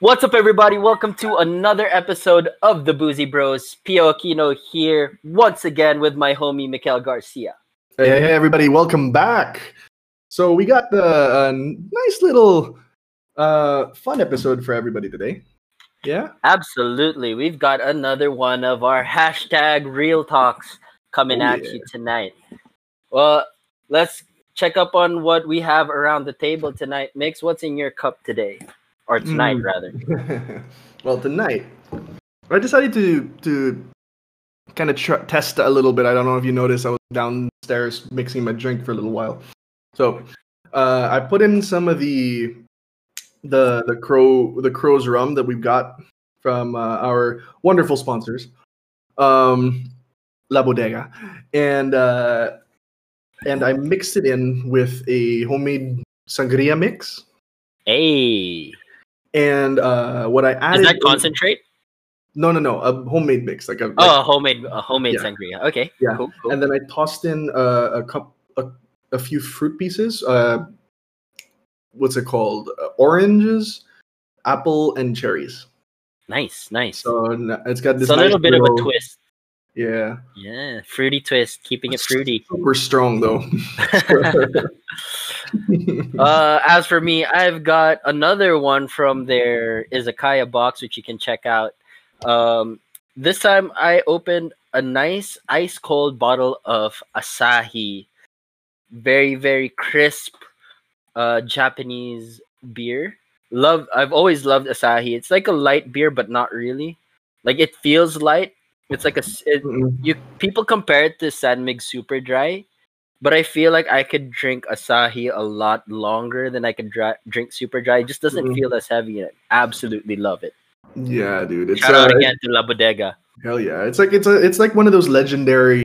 What's up, everybody? Welcome to another episode of the Boozy Bros. Pio Aquino here once again with my homie Mikel Garcia. Hey, hey, everybody, welcome back. So we got the uh, nice little uh, fun episode for everybody today. Yeah, Absolutely. We've got another one of our hashtag real talks coming Oh, at yeah. you tonight. Well, let's check up on what we have around the table tonight. Mix, what's in your cup today? Or tonight, Mm. rather. well, tonight I decided to to kind of tr- test a little bit. I don't know if you noticed, I was downstairs mixing my drink for a little while. So uh, I put in some of the the the crow the crow's rum that we've got from uh, our wonderful sponsors, um, La Bodega, and uh, and I mixed it in with a homemade sangria mix. Hey, And uh, what I added is that concentrate? no, no, no, a homemade mix, like a like- oh, a homemade, a homemade Yeah. sangria. Okay, Yeah. cool, cool. and then I tossed in uh, a cup, a, a few fruit pieces. Uh, what's it called? Uh, oranges, apple, and cherries. nice, nice. So it's got this it's a little bit of a twist. Yeah, Yeah, fruity twist, keeping it fruity. super strong though. uh, as for me, I've got another one from their izakaya box, which you can check out. Um, this time, I opened a nice ice cold bottle of Asahi, very very crisp, uh, Japanese beer. Love. I've always loved Asahi. It's like a light beer, but not really. Like it feels light. It's like a It, you people compare it to San Mig Super Dry, but I feel like I could drink Asahi a lot longer than I could dry, drink Super Dry. It just doesn't Mhm. feel as heavy. And I absolutely love it. yeah, dude. It's Shout out uh, again to La Bodega. hell yeah. It's like it's a it's like one of those legendary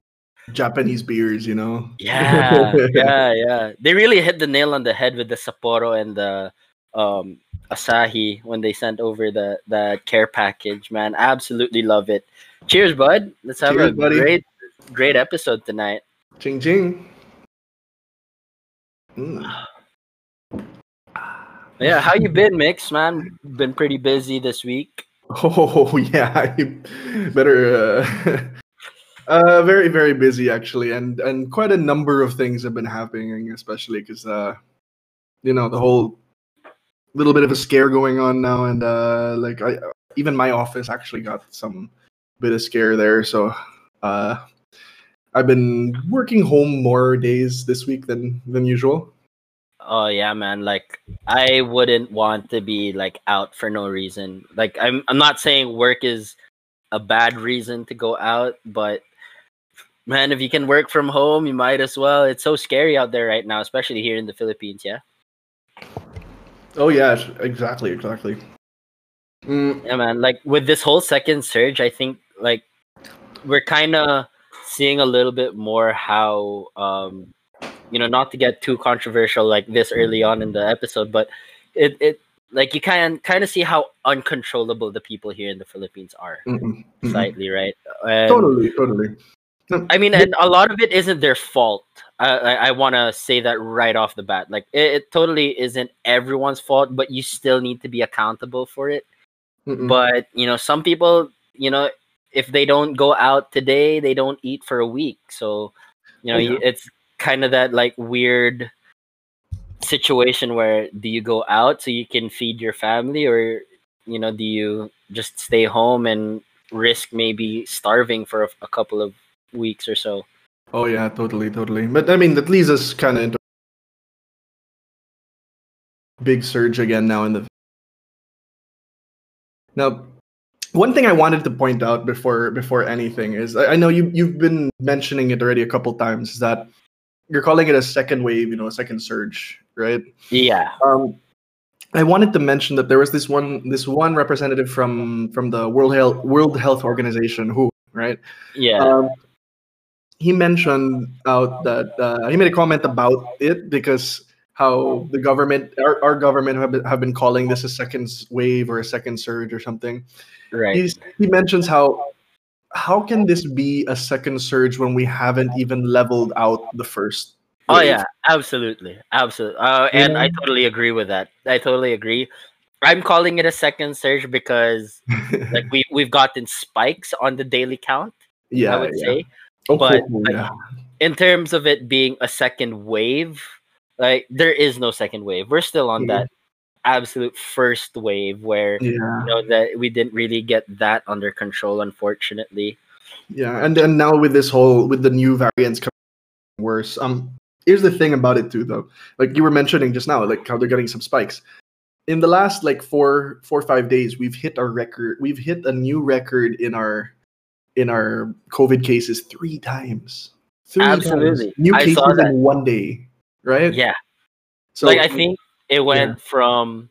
Japanese beers, you know. Yeah, yeah, yeah. They really hit the nail on the head with the Sapporo and the um, Asahi when they sent over the the care package. Man, absolutely love it. Cheers, bud. Let's have a buddy. great great episode tonight. Ching ching. Mm. Yeah, how you been, Mix? Man, been pretty busy this week. Oh yeah, better. Uh, uh, very very busy actually, and and quite a number of things have been happening, especially because uh, you know the whole little bit of a scare going on now, and uh, like I even my office actually got some bit of scare there, so uh, I've been working home more days this week than than usual. Oh yeah, man. Like I wouldn't want to be like out for no reason. Like I'm I'm not saying work is a bad reason to go out, but man, if you can work from home, you might as well. It's so scary out there right now, especially here in the Philippines, yeah. Oh yeah, exactly, exactly. Mm, Yeah, man. Like with this whole second surge, I think like we're kind of seeing a little bit more how um you know not to get too controversial like this early on in the episode, but it it like you can kind of see how uncontrollable the people here in the Philippines are mm, mm, mm. slightly, right? And, Totally, totally. I mean, and a lot of it isn't their fault. I I, I want to say that right off the bat. Like it, it totally isn't everyone's fault, but you still need to be accountable for it Mm-mm. but you know some people you know if they don't go out today they don't eat for a week so you know Oh, you it's kind of that like weird situation where do you go out so you can feed your family or you know do you just stay home and risk maybe starving for a, a couple of weeks or so Oh yeah, totally, totally. But I mean, that leads us kind of into big surge again now in the. Now, one thing I wanted to point out before before anything is I, I know you you've been mentioning it already a couple times is that you're calling it a second wave, you know, a second surge, right? yeah Um, I wanted to mention that there was this one this one representative from from the World Health World Health Organization who right yeah um, he mentioned out that uh, he made a comment about it because how the government, our, our government, have been, have been calling this a second wave or a second surge or something. right He's, he mentions how how can this be a second surge when we haven't even leveled out the first? Oh yeah, absolutely, absolutely, uh, and I totally agree with that. I totally agree. I'm calling it a second surge because like we we've gotten spikes on the daily count. yeah, I would yeah. say. Oh, but, like, yeah. in terms of it being a second wave, like there is no second wave. We're still on Mhm. that absolute first wave where yeah. you know that we didn't really get that under control, unfortunately. Yeah, and then now with this whole with the new variants coming worse. Um, here's the thing about it too, though. Like you were mentioning just now, like how they're getting some spikes. In the last like four, four or five days, we've hit our record. We've hit a new record in our in our COVID cases three times. Three times. Absolutely. new I cases in one day, right? Yeah. So like I think it went from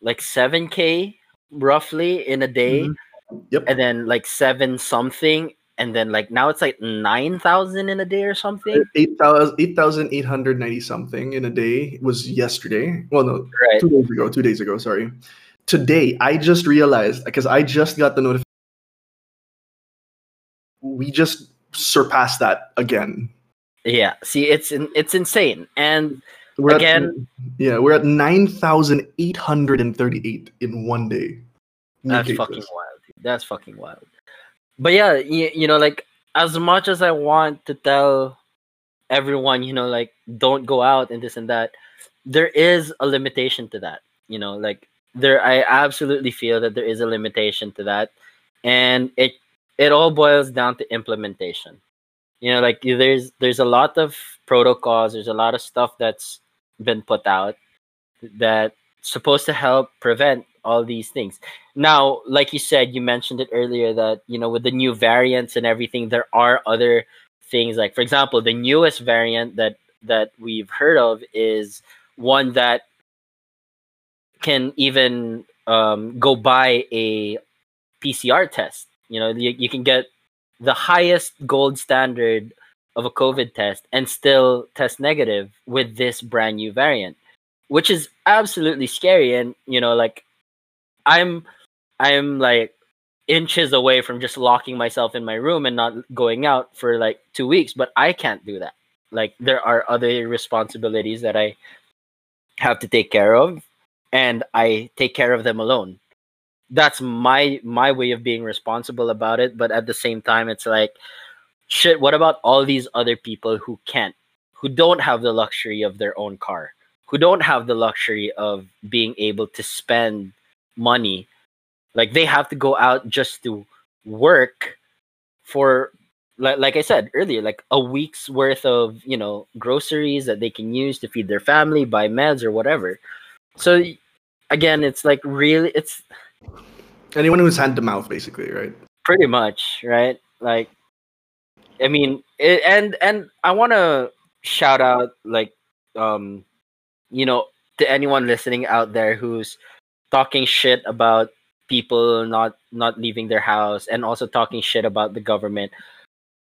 like 7k roughly in a day Mhm. Yep. and then like 7 something and then like now it's like 9000 in a day or something. 8,000 8,890 something in a day was yesterday. Well, no, Right. two days ago. Two days ago. Sorry. Today, I just realized because I just got the notification. We just surpassed that again. Yeah. See it's in, it's insane. And We're Again- At, yeah, we're at nine thousand eight hundred and thirty-eight in one day. That's cases. fucking wild. dude. That's fucking wild. But yeah, you, you know like as much as I want to tell everyone, you know, like don't go out and this and that, there is a limitation to that. You know, like there I absolutely feel that there is a limitation to that. And it it all boils down to implementation. You know, like there's there's a lot of protocols, there's a lot of stuff that's been put out that's supposed to help prevent all these things. Now, like you said, you mentioned it earlier that you know with the new variants and everything, there are other things like, for example, the newest variant that that we've heard of is one that can even um, go by a PCR test. You know, you, you can get the highest gold standard of a COVID test and still test negative with this brand new variant, which is absolutely scary. And you know, like I'm I'm like inches away from just locking myself in my room and not going out for like two weeks, but I can't do that. Like there are other responsibilities that I have to take care of and I take care of them alone. That's my my way of being responsible about it, but at the same time it's like shit, what about all these other people who can't, who don't have the luxury of their own car, who don't have the luxury of being able to spend money? Like they have to go out just to work for, like, like I said earlier, like a week's worth of, you know, groceries that they can use to feed their family, buy meds or whatever. So again, it's like really, it's Anyone who's hand to mouth, basically, right? pretty much right like i mean it, and and i want to shout out like um you know to anyone listening out there who's talking shit about people not not leaving their house and also talking shit about the government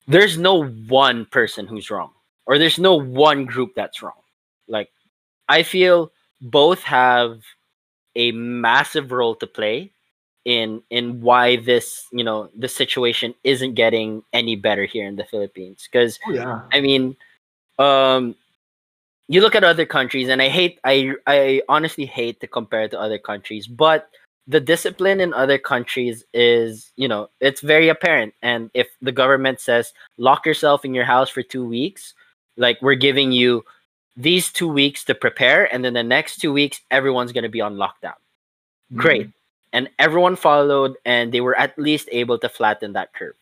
there's no one person who's wrong or there's no one group that's wrong like i feel both have a massive role to play in in why this you know the situation isn't getting any better here in the Philippines because Oh yeah. I mean um you look at other countries and I hate I I honestly hate to compare to other countries but the discipline in other countries is you know it's very apparent and if the government says lock yourself in your house for 2 weeks like we're giving you these 2 weeks to prepare and then the next 2 weeks everyone's going to be on lockdown. Great. And everyone followed and they were at least able to flatten that curve.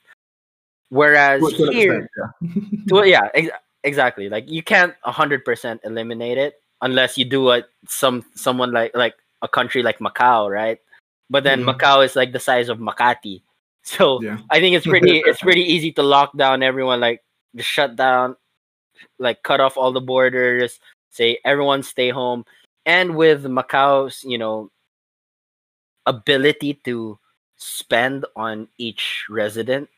Whereas To here extent, yeah. well, yeah ex- exactly. Like you can't 100% eliminate it unless you do what some someone like like a country like macau right? But then Mhm. macau is like the size of makati. So yeah. i think it's pretty it's pretty easy to lock down everyone like just shut down like cut off all the borders say everyone stay home and with macau's you know ability to spend on each resident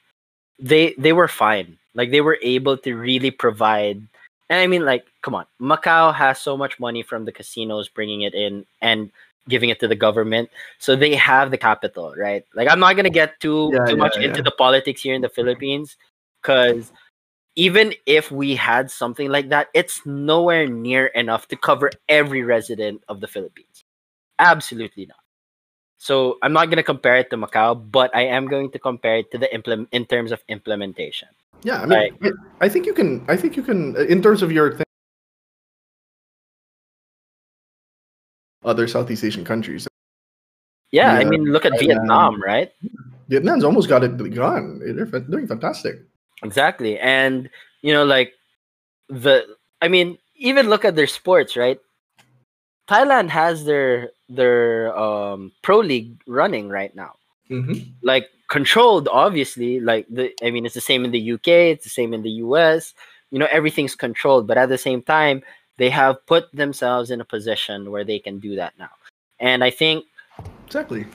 they they were fine. Like they were able to really provide and i mean like come on macau has so much money from the casinos bringing it in and giving it to the government so they have the capital right? Like i'm not going to get too Yeah, too yeah, much into the politics here in the philippines because even if we had something like that it's nowhere near enough to cover every resident of the philippines absolutely not So I'm not going to compare it to Macau, but I am going to compare it to the implement in terms of implementation. Yeah, I mean, Like- I think you can. I think you can. Uh, in terms of your thing, other Southeast Asian countries, Yeah, I mean, look at. Vietnam, right? Vietnam's almost got it gone. They're doing fantastic. Exactly. And you know, like the I mean, even look at their sports, right? Thailand has their their um pro league running right now. Mm-hmm. Like controlled, obviously. Like the I mean it's the same in the UK, it's the same in the US. You know, everything's controlled, but at the same time, they have put themselves in a position where they can do that now. And I think Exactly.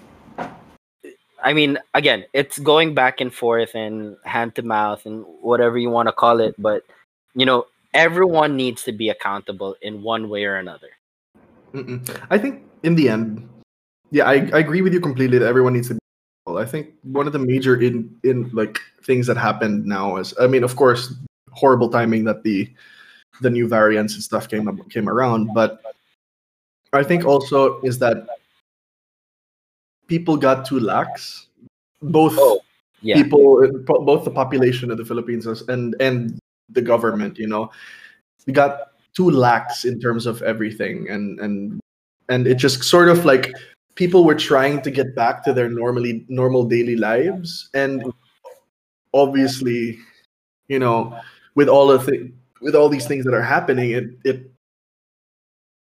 I mean, again, it's going back and forth and hand to mouth and whatever you want to call it, but you know, everyone needs to be accountable in one way or another. Mm-mm. I think in the end, yeah, I, I agree with you completely that everyone needs to be. I think one of the major in in like things that happened now is, I mean, of course, horrible timing that the the new variants and stuff came came around, but I think also is that people got too lax. Both Oh, Yeah. people, both the population of the Philippines and and the government, you know, we got too lax in terms of everything, and and and it just sort of like people were trying to get back to their normally normal daily lives, and obviously, you know, with all of the with all these things that are happening, it it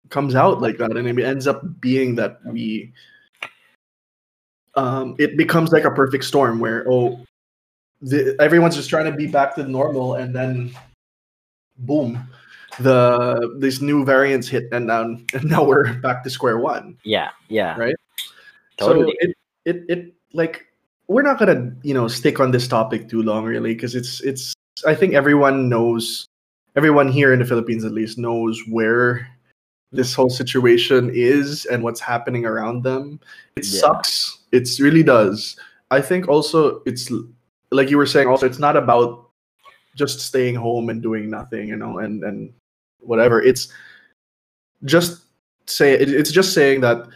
comes out like that, and it ends up being that we um, it becomes like a perfect storm where oh the, everyone's just trying to be back to normal and then boom the these new variants hit and now and now we're back to square one Yeah. Yeah. Right. Totally. so it, it it like we're not gonna you know stick on this topic too long really because it's it's i think everyone knows everyone here in the philippines at least knows where this whole situation is and what's happening around them. It Yeah. sucks. It really does. I think also it's like you were saying also it's not about just staying home and doing nothing you know and and whatever. It's just say it, it's just saying that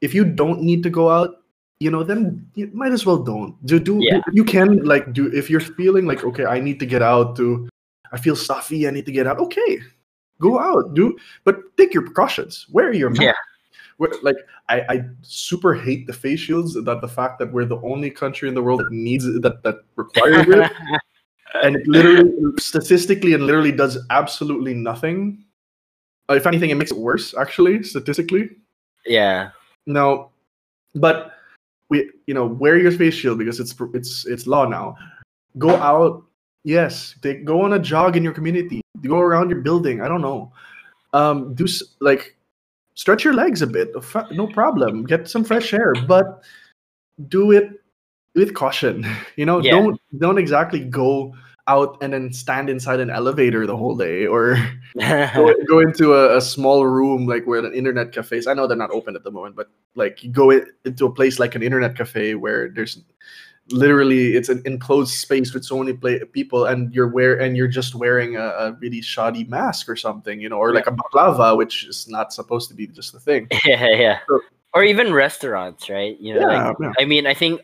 if you don't need to go out you know then you might as well don't. Do do Yeah. you can like do if you're feeling like okay i need to get out to i feel stuffy i need to get out okay go out do but take your precautions wear your mask Yeah. Like I, I super hate the face shields that the fact that we're the only country in the world that needs it, that that requires it and it literally statistically and literally does absolutely nothing Uh, if anything it makes it worse actually statistically yeah. no, but we, you know, wear your face shield because it's it's it's law now. Go out, yes. Take, go on a jog in your community. Go around your building. I don't know. Um, do like stretch your legs a bit. No problem. Get some fresh air, but do it with caution. You know, Yeah. don't don't exactly go out and then stand inside an elevator the whole day or go, go into a, a small room like where an internet cafes i know they're not open at the moment but like you go into a place like an internet cafe where there's literally it's an enclosed space with so many play, people and you're wear and you're just wearing a, a really shoddy mask or something you know or like a baklava which is not supposed to be just a thing yeah. Yeah. So- Or even restaurants, right? You know, like yeah, yeah. I mean, I think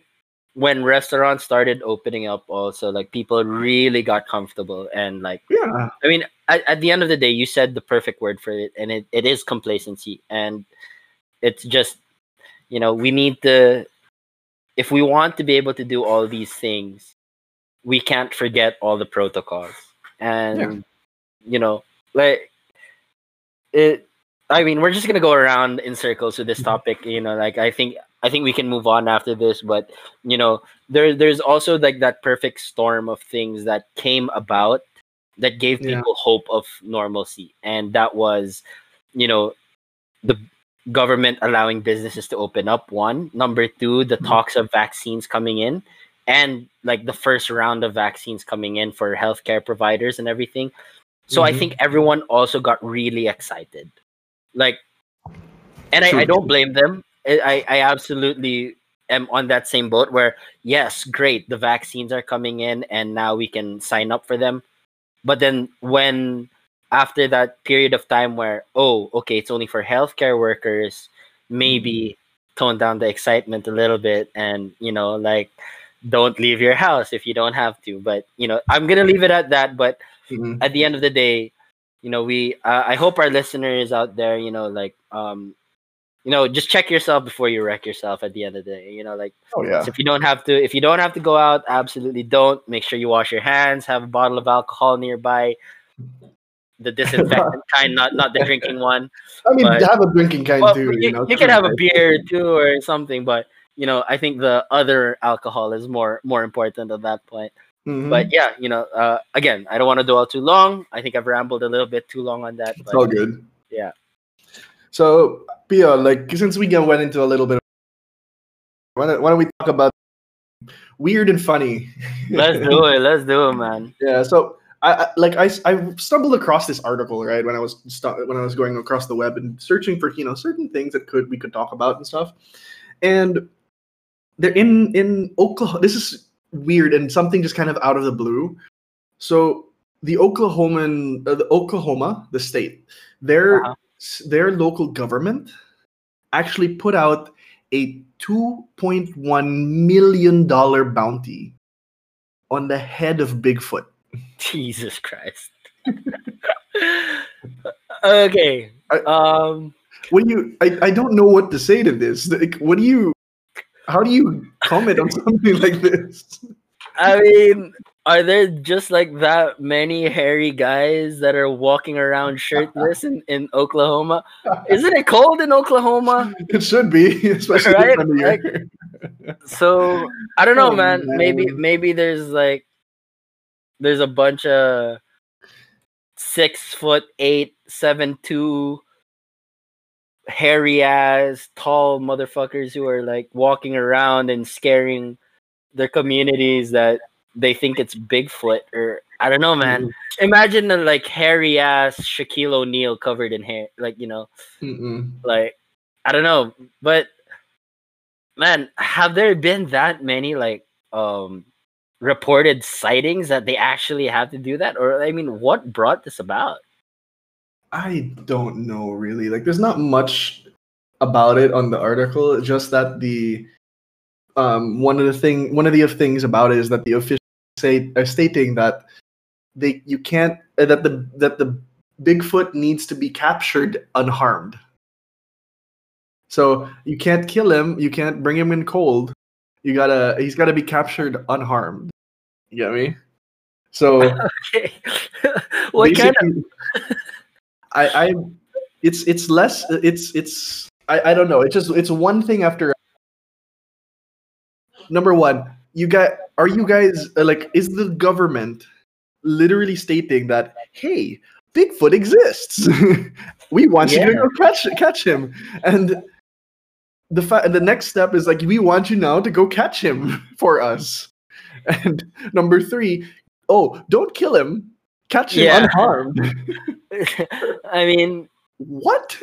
when restaurants started opening up, also like people really got comfortable and like yeah I mean, at, at the end of the day, you said the perfect word for it, and it, it is complacency, and it's just you know we need to if we want to be able to do all these things, we can't forget all the protocols, and you know like it. I mean, we're just gonna go around in circles with this mm-hmm. topic. You know, like I think I think we can move on after this, but you know, there there's also like that perfect storm of things that came about that gave Yeah. people hope of normalcy, and that was, you know, the government allowing businesses to open up. One, number two, the Mhm. talks of vaccines coming in, and like the first round of vaccines coming in for healthcare providers and everything. So I Mhm. think everyone also got really excited, like, and I, I don't blame them. I, I I absolutely am on that same boat where yes, great, the vaccines are coming in, and now we can sign up for them. But then when after that period of time where oh okay it's only for healthcare workers maybe tone down the excitement a little bit and you know like don't leave your house if you don't have to. But you know i'm gonna leave it at that. But Mhm. at the end of the day you know we uh, i hope our listeners out there you know like um you know just check yourself before you wreck yourself at the end of the day. You know like Oh yeah. so if you don't have to if you don't have to go out absolutely don't. Make sure you wash your hands have a bottle of alcohol nearby the disinfectant kind not not the drinking one I mean, but- have a drinking kind well, too. you, You, know, you can have a beer too or something but you know i think the other alcohol is more more important at that point Mhm. but yeah you know uh, again i don't want to dwell too long i think i've rambled a little bit too long on that it's all good. yeah. So, Pia, like since we went into a little bit, why don't, why don't we talk about weird and funny? let's do it let's do it man Yeah. So I, I like I, I stumbled across this article right when I was stu- when I was going across the web and searching for you know certain things that could we could talk about and stuff, and they're in in Oklahoma. This is weird and something just kind of out of the blue. So the Oklahoman, uh, the Oklahoma, the state, their Uh-huh. their local government actually put out a two point one million dollar bounty on the head of Bigfoot. jesus christ okay I- um What do you? I, I don't know what to say to this. Like, what do you? How do you comment on something like this? I mean, are there just like that many hairy guys that are walking around shirtless in, in Oklahoma? Isn't it cold in Oklahoma? It should be, especially Right? Like- So I don't know, Oh, man. Maybe maybe there's like there's a bunch of six foot eight, seven two hairy ass tall motherfuckers who are like walking around and scaring their communities that they think it's Bigfoot or I don't know, man. Imagine a like hairy ass Shaquille O'Neal covered in hair, like you know, Mm-mm. like I don't know, but man, have there been that many like um reported sightings that they actually have to do that, or I mean, what brought this about? I don't know really. Like, there's not much about it on the article. Just that the um one of the thing one of the things about it is that the official say are stating that they you can't uh, that the that the Bigfoot needs to be captured unharmed. So you can't kill him. You can't bring him in cold. You gotta. He's gotta be captured unharmed. You get me? So Okay, what kind of I, I it's it's less it's it's I, I don't know. It's just it's one thing after number one you got are you guys uh, like is the government literally stating that hey bigfoot exists? We want you to go catch catch him. And the fa- the next step is like we want you now to go catch him for us and number three oh don't kill him catch him Yeah. unharmed I mean, what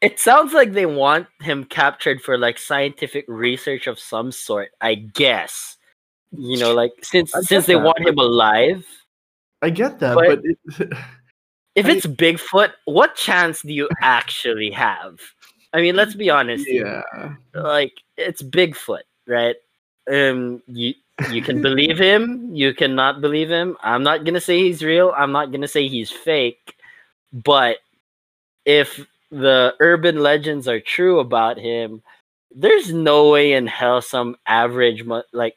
it sounds like they want him captured for like scientific research of some sort. I guess. You know, like since since they that, want him alive. i get that But- but, it, If I- it's Bigfoot, what chance do you actually have? I mean, let's be honest. yeah Like it's Bigfoot, right? Um, you you can believe him, you cannot believe him. I'm not gonna say he's real. I'm not gonna say he's fake. But if the urban legends are true about him, there's no way in hell some average like.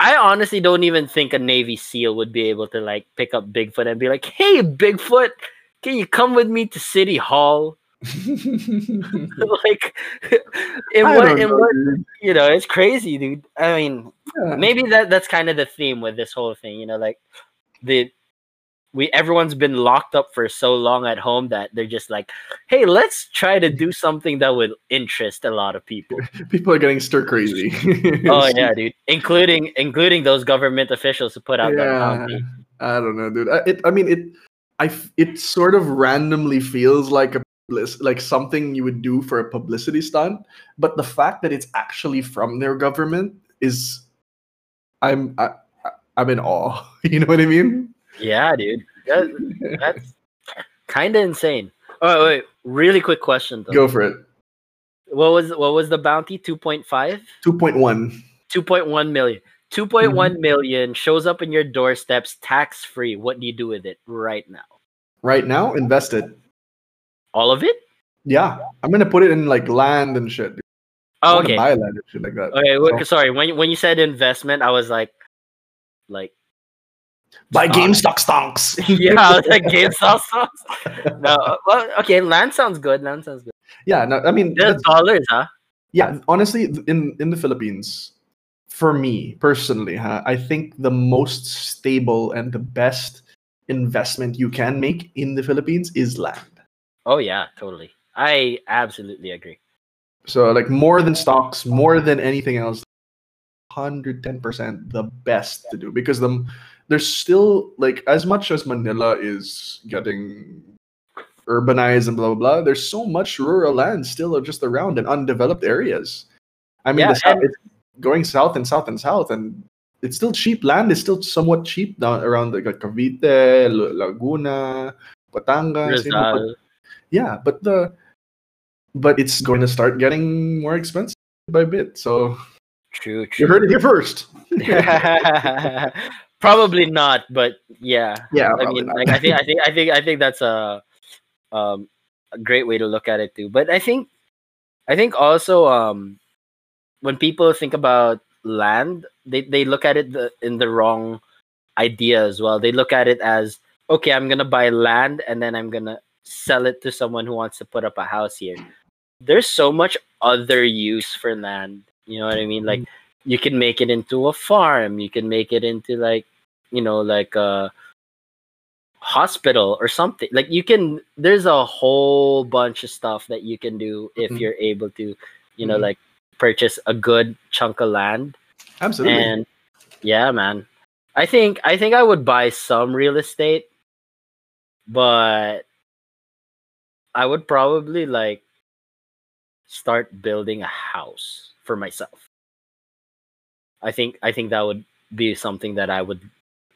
I honestly don't even think a Navy SEAL would be able to like pick up Bigfoot and be like, "Hey, Bigfoot, can you come with me to City Hall?" like, in I what, in know, what, dude. you know, it's crazy, dude. I mean, Yeah. maybe that that's kind of the theme with this whole thing, you know, like the we everyone's been locked up for so long at home that they're just like, hey, let's try to do something that would interest a lot of people. people are getting stir crazy oh yeah, dude, including including those government officials who put out that yeah bounty. i don't know dude I, it, I mean it i it sort of randomly feels like a like something you would do for a publicity stunt but the fact that it's actually from their government is i'm I, I- i'm in awe you know what i mean Yeah, dude, that, that's kind of insane. Oh wait, wait, really quick question though. go for it what was what was the bounty? 2.5? 2.1. 2.1 million. 2.1 mm-hmm. million shows up in your doorsteps tax free. What do you do with it right now? Right now, invest it. All of it? Yeah, I'm gonna put it in like land and shit. Oh, okay. buy land and shit like that. Okay, wait, So- sorry. When you- when you said investment, I was like, like, Buy Stock. GameStop stocks. yeah, I was like GameStop stocks. No, well, okay, land sounds good. Land sounds good. yeah, no, I mean, There's that's- dollars, huh? yeah. Honestly, in in the Philippines, for me personally, huh, I think the most stable and the best investment you can make in the Philippines is land. Oh yeah, totally. I absolutely agree. So like more than stocks, more than anything else, hundred ten percent the best to do because the there's still like as much as Manila is getting urbanized and blah blah blah. There's so much rural land still just around in undeveloped areas. I mean, Yeah, the south, it's going south and south and south, and it's still cheap. Land is still somewhat cheap down around like Cavite, Laguna, Batangas. you know, but- Rizal. Yeah but the but it's going to start getting more expensive by bit so True, you heard it here first Probably not, but yeah. yeah I mean, like I think, I think, I think, I think that's a, um, a great way to look at it too. But I think, I think also, um, when people think about land, they they look at it the, in the wrong idea as well. They look at it as okay, I'm gonna buy land and then I'm gonna sell it to someone who wants to put up a house here. There's so much other use for land. You know what I mean? Like you can make it into a farm. You can make it into like you know like a hospital or something like you can there's a whole bunch of stuff that you can do if Mhm. you're able to you know Mhm. like purchase a good chunk of land absolutely and yeah man i think i think i would buy some real estate but i would probably like start building a house for myself. I think i think that would be something that i would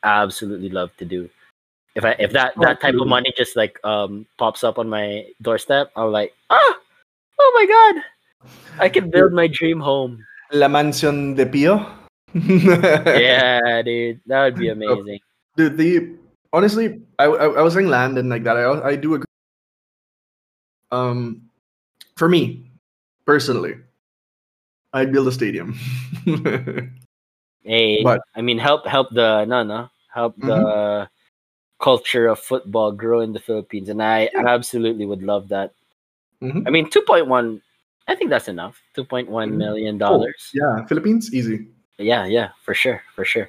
absolutely love to do. If i if that that type of money just like um pops up on my doorstep i'm like ah! Oh my god! I can build my dream home. La mansión de pio yeah, dude, that would be amazing. dude the honestly I, I i was saying land and like that. I i do agree um for me personally i'd build a stadium Hey, But- I mean, help help the no no help the culture of football grow in the Philippines, and I absolutely would love that. Mhm. I mean, two point one, I think that's enough. Two point one Mhm. million Oh, dollars. yeah philippines easy Yeah, yeah, for sure, for sure.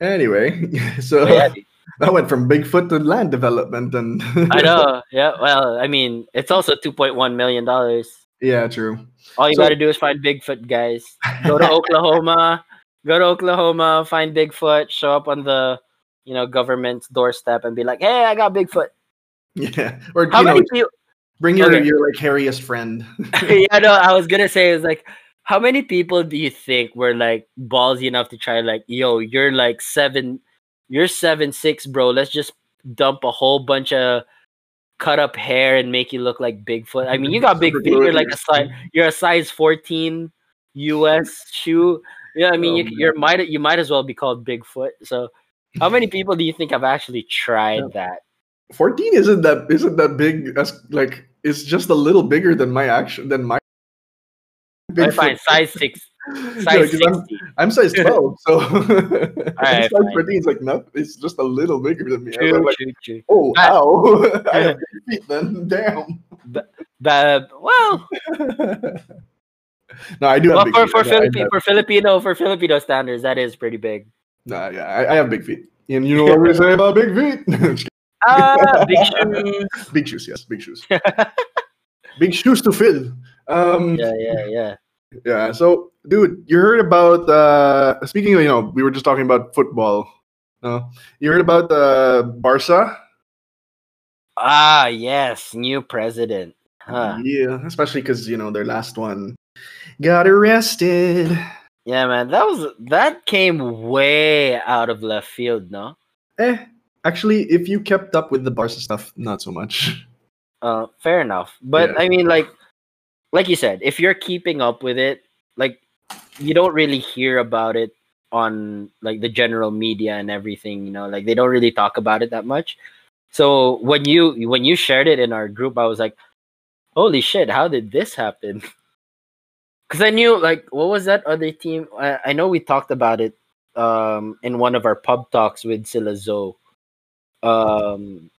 anyway so But yeah, that went from bigfoot to land development and I know. Yeah, well, I mean, it's also two point one million dollars. yeah true All you So- got to do is find Bigfoot, guys. Go to Oklahoma. Go to Oklahoma. Find Bigfoot. Show up on the, you know, government's doorstep and be like, "Hey, I got Bigfoot." yeah or How you know many people? bring your Okay. your like hairiest friend yeah, no, I was gonna say is like, how many people do you think were like ballsy enough to try like, yo, you're like seven, you're seven six, bro. Let's just dump a whole bunch of cut up hair and make you look like Bigfoot. I mean, you got big feet. You're like a size, you're a size fourteen U.S. shoe. Yeah, I mean, Oh, you, you're might you might as well be called Bigfoot. So, how many people do you think have actually tried that? 14 isn't that isn't that big as like it's just a little bigger than my action than my I find size six, Yeah, size 'cause I'm. I'm size 12 so Alright, size. 14 is like no it's just a little bigger than me True, like true, true. oh I- ow I have big feet then damn But, well, no I do have well big for, feet. for, I- I have- for Filipino for Filipino standards, that is pretty big. Nah, yeah, I, I have big feet. And you know what we say about big feet? Ah, big shoes. big shoes, yes, big shoes. big shoes to fill. Um, yeah. Yeah, yeah, yeah. So, dude, you heard about? Uh, speaking of, you know, we were just talking about football. No, you heard about uh, Barca? Ah, yes, new president. Huh. Yeah, especially because you know their last one got arrested. Yeah, man, that was that came way out of left field, no? Eh, actually, if you kept up with the Barca stuff, not so much. Uh, fair enough. But Yeah. I mean, like, like you said, if you're keeping up with it, like you don't really hear about it on like the general media and everything, you know, like they don't really talk about it that much. So when you when you shared it in our group, I was like, "Holy shit! How did this happen?" Because I knew like what was that other team? I, I know we talked about it um in one of our pub talks with Silazo. Um,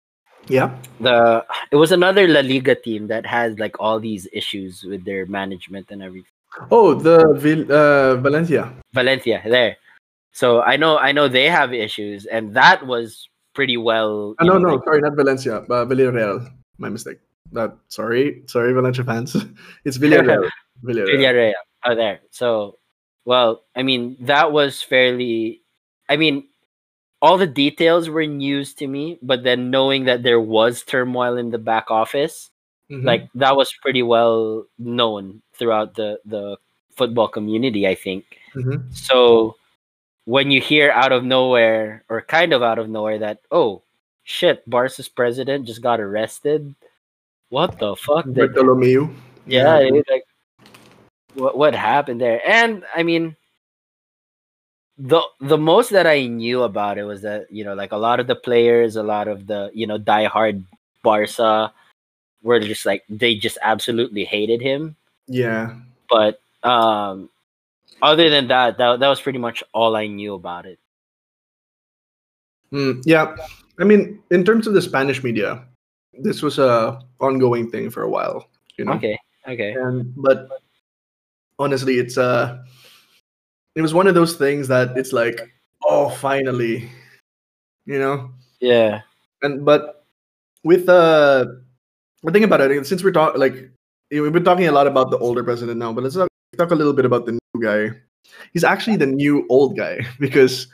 Yeah. the it was another La Liga team that has like all these issues with their management and everything. Oh, the uh, Valencia. Valencia there. So I know I know they have issues, and that was pretty well. Uh, no, know, no, like- sorry, not Valencia, but Villarreal. My mistake. That sorry, sorry, Valencia fans. it's Villarreal. Villarreal. Villarreal are there. So, well, I mean, that was fairly. I mean, all the details were news to me, but then knowing that there was turmoil in the back office, Mhm. like that was pretty well known throughout the the football community. I think. Mhm. So when you hear out of nowhere or kind of out of nowhere that oh shit, Barca's president just got arrested. What the fuck? Bartolomeu. yeah, it like what what happened there? And I mean the the most that I knew about it was that, you know, like a lot of the players, a lot of the, you know, diehard Barca were just like they just absolutely hated him Yeah. but um other than that that, that was pretty much all i knew about it Mm, yeah. I mean, in terms of the Spanish media, this was a ongoing thing for a while. You know. okay okay And but honestly, it's uh it was one of those things that it's like, oh, finally, you know. yeah And but with uh, the thing about it, since we're talking like we've been talking a lot about the older president now, but let's talk, talk a little bit about the new guy. He's actually the new old guy because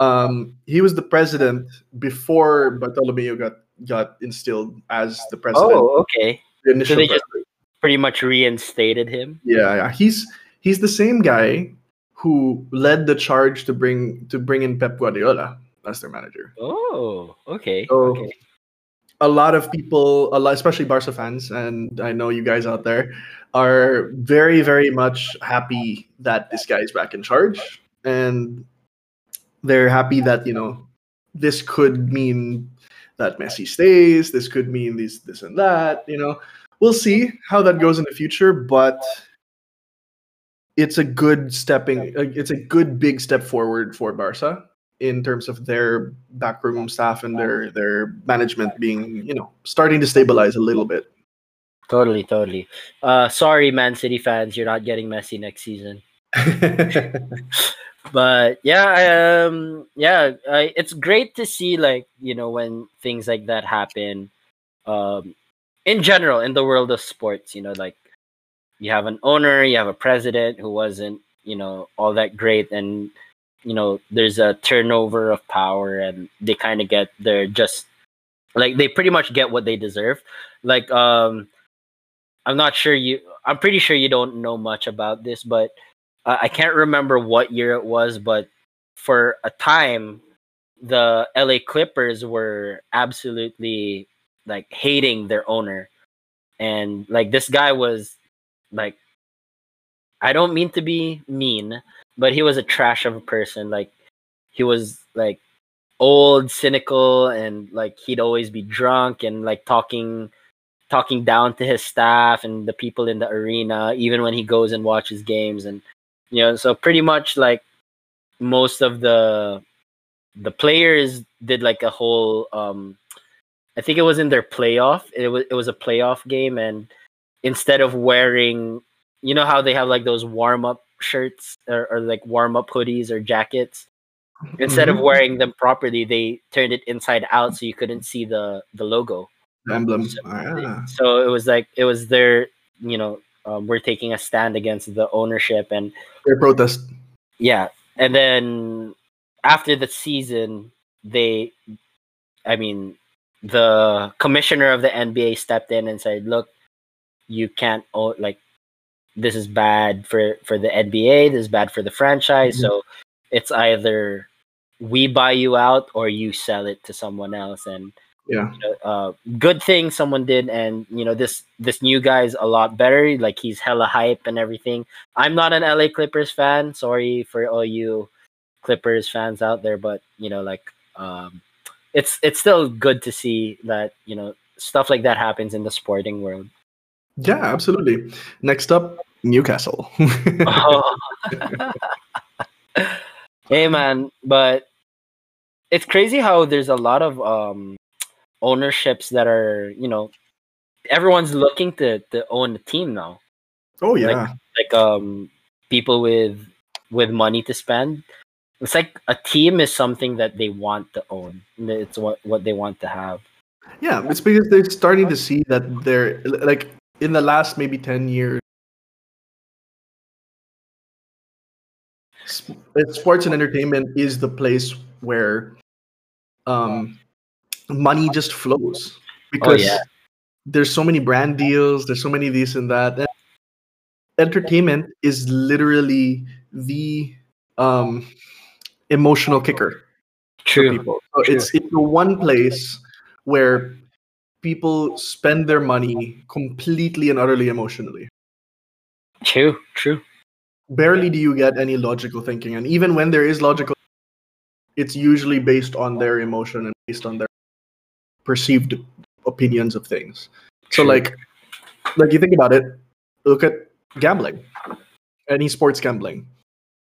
um he was the president before Bartolomeo got got instilled as the president. oh okay the initial they just- pretty much reinstated him Yeah, yeah. He's he's the same guy who led the charge to bring to bring in Pep Guardiola as their manager. oh okay So okay a lot of people, a lot, especially Barca fans, and I know you guys out there are very, very much happy that this guy is back in charge, and they're happy that you know this could mean that Messi stays. This could mean this, this, and that. You know, we'll see how that goes in the future, but it's a good stepping. It's a good big step forward for Barca in terms of their backroom staff and their their management being you know starting to stabilize a little bit. totally totally. Uh sorry man city fans you're not getting messi next season. But yeah um yeah it's great to see like you know when things like that happen um in general in the world of sports you know like you have an owner you have a president who wasn't you know all that great and you know there's a turnover of power and they kind of get their just like they pretty much get what they deserve. Like um i'm not sure you i'm pretty sure you don't know much about this but uh, I can't remember what year it was, but for a time, the LA Clippers were absolutely like hating their owner, and like this guy was like, I don't mean to be mean, but he was a trash of a person. Like he was like old, cynical, and like he'd always be drunk and like talking talking down to his staff and the people in the arena, even when he goes and watches games and you know so pretty much like most of the the players did like a whole um i think it was in their playoff it was it was a playoff game and instead of wearing you know how they have like those warm up shirts or, or like warm up hoodies or jackets instead of Mhm. wearing them properly they turned it inside out so you couldn't see the the logo The emblem. so, Ah. so it was like it was their you know um, we're taking a stand against the ownership and Their protest. yeah and then after the season they i mean the commissioner of the nba stepped in and said look you can't own like this is bad for for the nba this is bad for the franchise Mhm. so it's either we buy you out or you sell it to someone else and Yeah. uh, good thing someone did, and you know this this new guy's a lot better. Like he's hella hype and everything. I'm not an LA Clippers fan. Sorry for all you Clippers fans out there, but you know, like um, it's it's still good to see that you know stuff like that happens in the sporting world. Yeah, absolutely. Next up, Newcastle. Oh. hey man, but it's crazy how there's a lot of um ownerships that are you know everyone's looking to to own the team now oh yeah. like um people with with money to spend it's like a team is something that they want to own it's what what they want to have Yeah, it's because they're starting to see that they're like in the last maybe 10 years sports and entertainment is the place where um money just flows because yeah. there's so many brand deals there's so many this and that and entertainment is literally the um emotional kicker for true people. So it's it's the one place where people spend their money completely and utterly emotionally. true true Barely do you get any logical thinking, and even when there is logical, it's usually based on their emotion and based on their perceived opinions of things. So like, like you think about it, look at gambling, any sports gambling.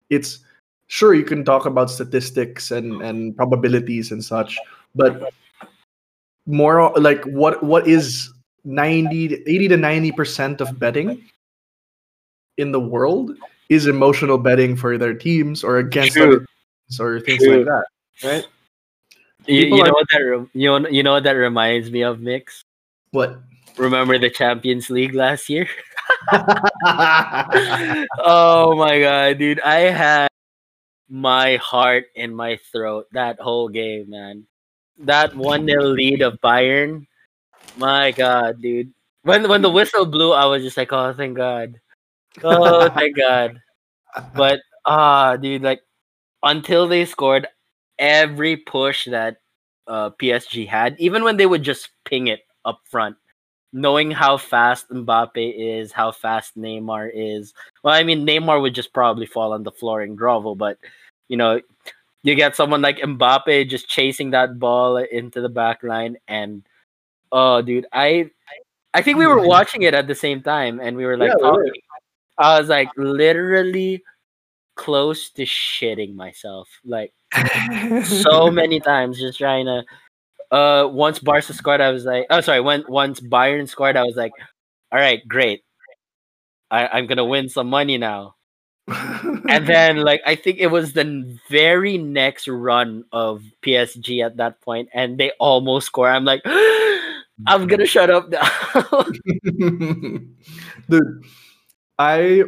It's sure you can talk about statistics and and probabilities and such, but more like what what is 90 to- 80 to 90 percent of betting in the world is emotional betting for their teams or against True. other teams or things True. like that right you, you are- know what that re- you know, you know what that reminds me of mix what remember the champions league last year oh my god, dude. I had my heart in my throat that whole game, man. That 1 0 lead of Bayern. My god, dude. When when the whistle blew, I was just like, oh thank God. Oh thank God. But ah dude, like until they scored every push that uh, PSG had, even when they would just ping it up front, knowing how fast Mbappe is, how fast Neymar is. Well, I mean, Neymar would just probably fall on the floor and grovel, but you know, you get someone like Mbappe just chasing that ball into the back line, and oh, dude, I, I think we were watching it at the same time, and we were like, Yeah, we were. talking. I was like literally close to shitting myself, like so many times just trying to uh once Barca scored I was like oh sorry when once Bayern scored I was like all right great I, I'm gonna win some money now and then like I think it was the very next run of PSG at that point and they almost score. I'm like I'm gonna shut up now. Dude i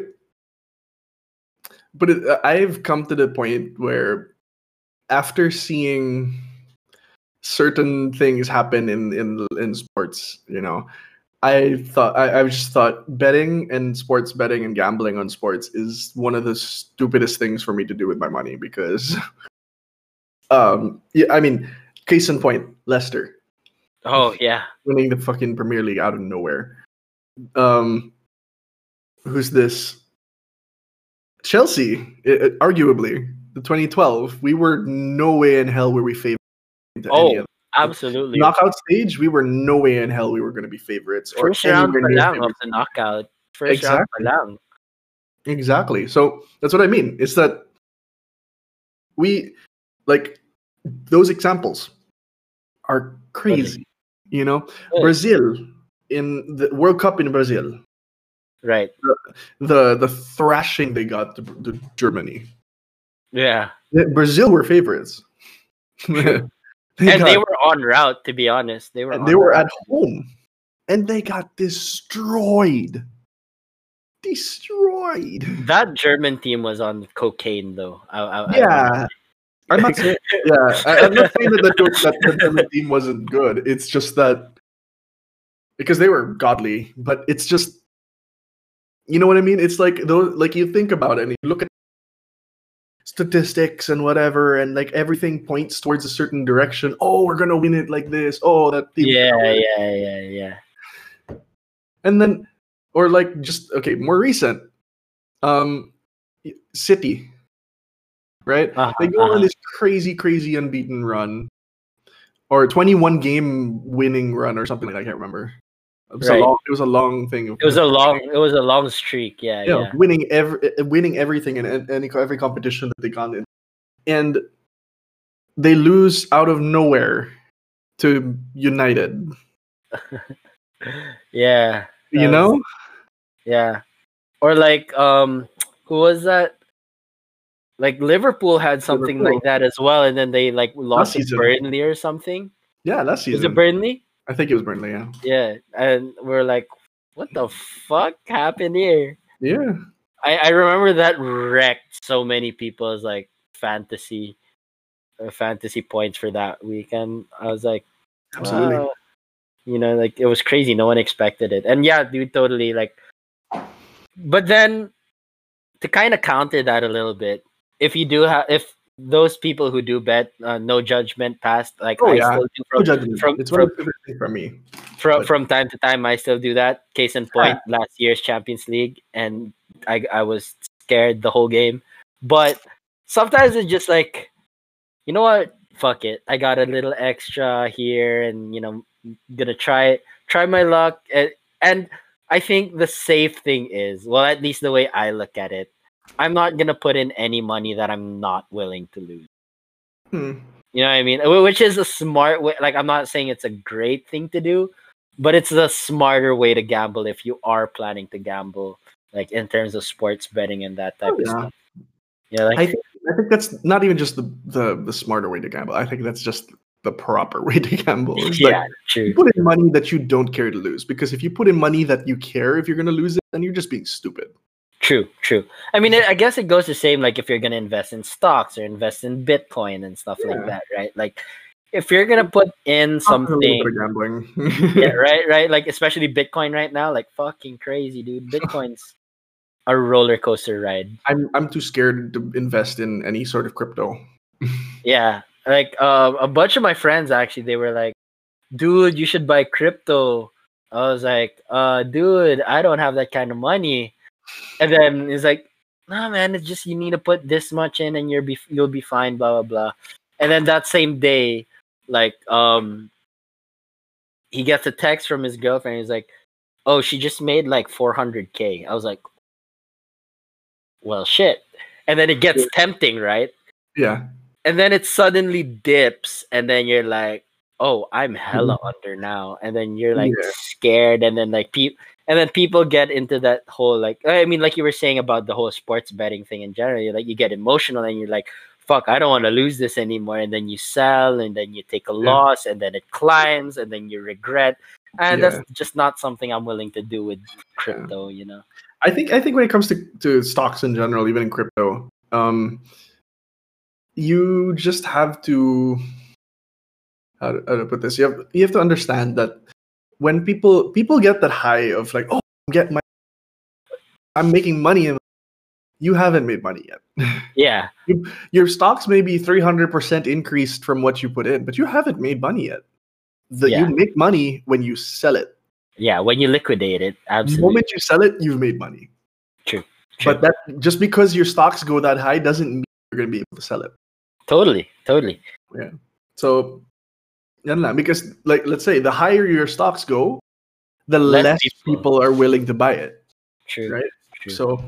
but it, i've come to the point where after seeing certain things happen in in in sports you know i thought i, I just thought betting and sports betting and gambling on sports is one of the stupidest things for me to do with my money because um yeah i mean case in point leicester oh yeah winning the fucking Premier League out of nowhere. Um, who's this? Chelsea, i- i- arguably the 2012. We were no way in hell were we favored. oh absolutely knockout stage. We were no way in hell we were going to be favorites or first round anywhere near pa of the knockout first round pa lang. Exactly. So that's what I mean. It's that we like those examples are crazy. You know, Yeah. Brazil in the World Cup in Brazil, right the the thrashing they got to, to Germany. yeah Yeah, Brazil were favorites. they and they were on route to be honest they were and they were route. at home, and they got destroyed. Destroyed. that german team was on cocaine though I, I, I- Yeah. I'm not saying, yeah, I, I'm not saying that the, that the German team wasn't good. It's just that because they were godly, but it's just you know what I mean. It's like those like you think about it and you look at statistics and whatever, and like everything points towards a certain direction. Oh, we're gonna win it like this. Oh, that Yeah, yeah, yeah, yeah. and then or like just okay more recent um city right Uh-huh, they go on uh-huh. this crazy crazy unbeaten run or 21 game winning run or something like that i can't remember it was, Right. a, long, it was a long thing It was a long, it was a long streak. Yeah, yeah, yeah. winning every winning everything in any every competition that they got in and they lose out of nowhere to united Yeah, you That was- know yeah. Or like, um, who was that? Like Liverpool had something Liverpool. like that as well, and then they like lost to. Burnley or something. yeah last Was season it Burnley? I think it was burnley yeah Yeah, and we're like, what the fuck happened here? yeah I, I remember that wrecked so many people's like fantasy, uh, fantasy points for that weekend. I was like, absolutely wow. you know, like it was crazy. No one expected it, and yeah, dude, totally like. But then, to kind of counter that a little bit, if you do have, if those people who do bet, uh, no judgment passed, like Oh, I yeah. still do No from, judgment. from, it's from, one favorite thing from me. from But- from time to time i still do that case in point last year's champions league and i i was scared the whole game but sometimes it's just like you know what fuck it i got a little extra here and you know gonna try it, try my luck and, and i think the safe thing is well at least the way i look at it i'm not gonna put in any money that i'm not willing to lose Hmm. you know what I mean? Which is a smart way. Like, I'm not saying it's a great thing to do, but it's the smarter way to gamble if you are planning to gamble, like in terms of sports betting and that type Oh, of stuff. Yeah, like I think I think that's not even just the, the the smarter way to gamble. I think that's just the proper way to gamble. It's yeah, like true. put in money that you don't care to lose. Because if you put in money that you care if you're gonna lose it, then you're just being stupid. True, true. I mean, I guess it goes the same like if you're going to invest in stocks or invest in Bitcoin and stuff like that, right? Like, if you're going to put in Not a little bit something, gambling. yeah, right, right, like especially Bitcoin right now, like fucking crazy, dude. Bitcoin's a roller coaster ride. I'm I'm too scared to invest in any sort of crypto. Yeah, like uh, a bunch of my friends actually, they were like, "Dude, you should buy crypto." I was like, "Uh, dude, I don't have that kind of money." And then he's like, "Nah, man, it's just you need to put this much in, and you'll be you'll be fine." Blah blah blah. And then that same day, like, um, he gets a text from his girlfriend. He's like, "Oh, she just made like 400k." I was like, "Well, shit." And then it gets Yeah. tempting, right? Yeah. and then it suddenly dips and then you're like oh i'm hella under now and then you're like Yeah. scared and then like people and then people get into that whole like i mean like you were saying about the whole sports betting thing in general you're like you get emotional and you're like fuck i don't want to lose this anymore and then you sell and then you take a Yeah. loss and then it climbs and then you regret and Yeah. that's just not something i'm willing to do with crypto you know I think I think when it comes to, to stocks in general, even in crypto, um, you just have to how to, how to put this. You have you have to understand that when people people get that high of like, oh, get my, I'm making money, and you haven't made money yet. yeah Your stocks may be three hundred percent increased from what you put in, but you haven't made money yet. The, Yeah. You make money when you sell it. yeah when you liquidate it absolutely. The moment you sell it, you've made money. True. But that just because your stocks go that high doesn't mean you're going to be able to sell it. totally totally Yeah. So, yan lang. because like let's say the higher your stocks go, the Less less, people. people. are willing to buy it. true Right. true. So,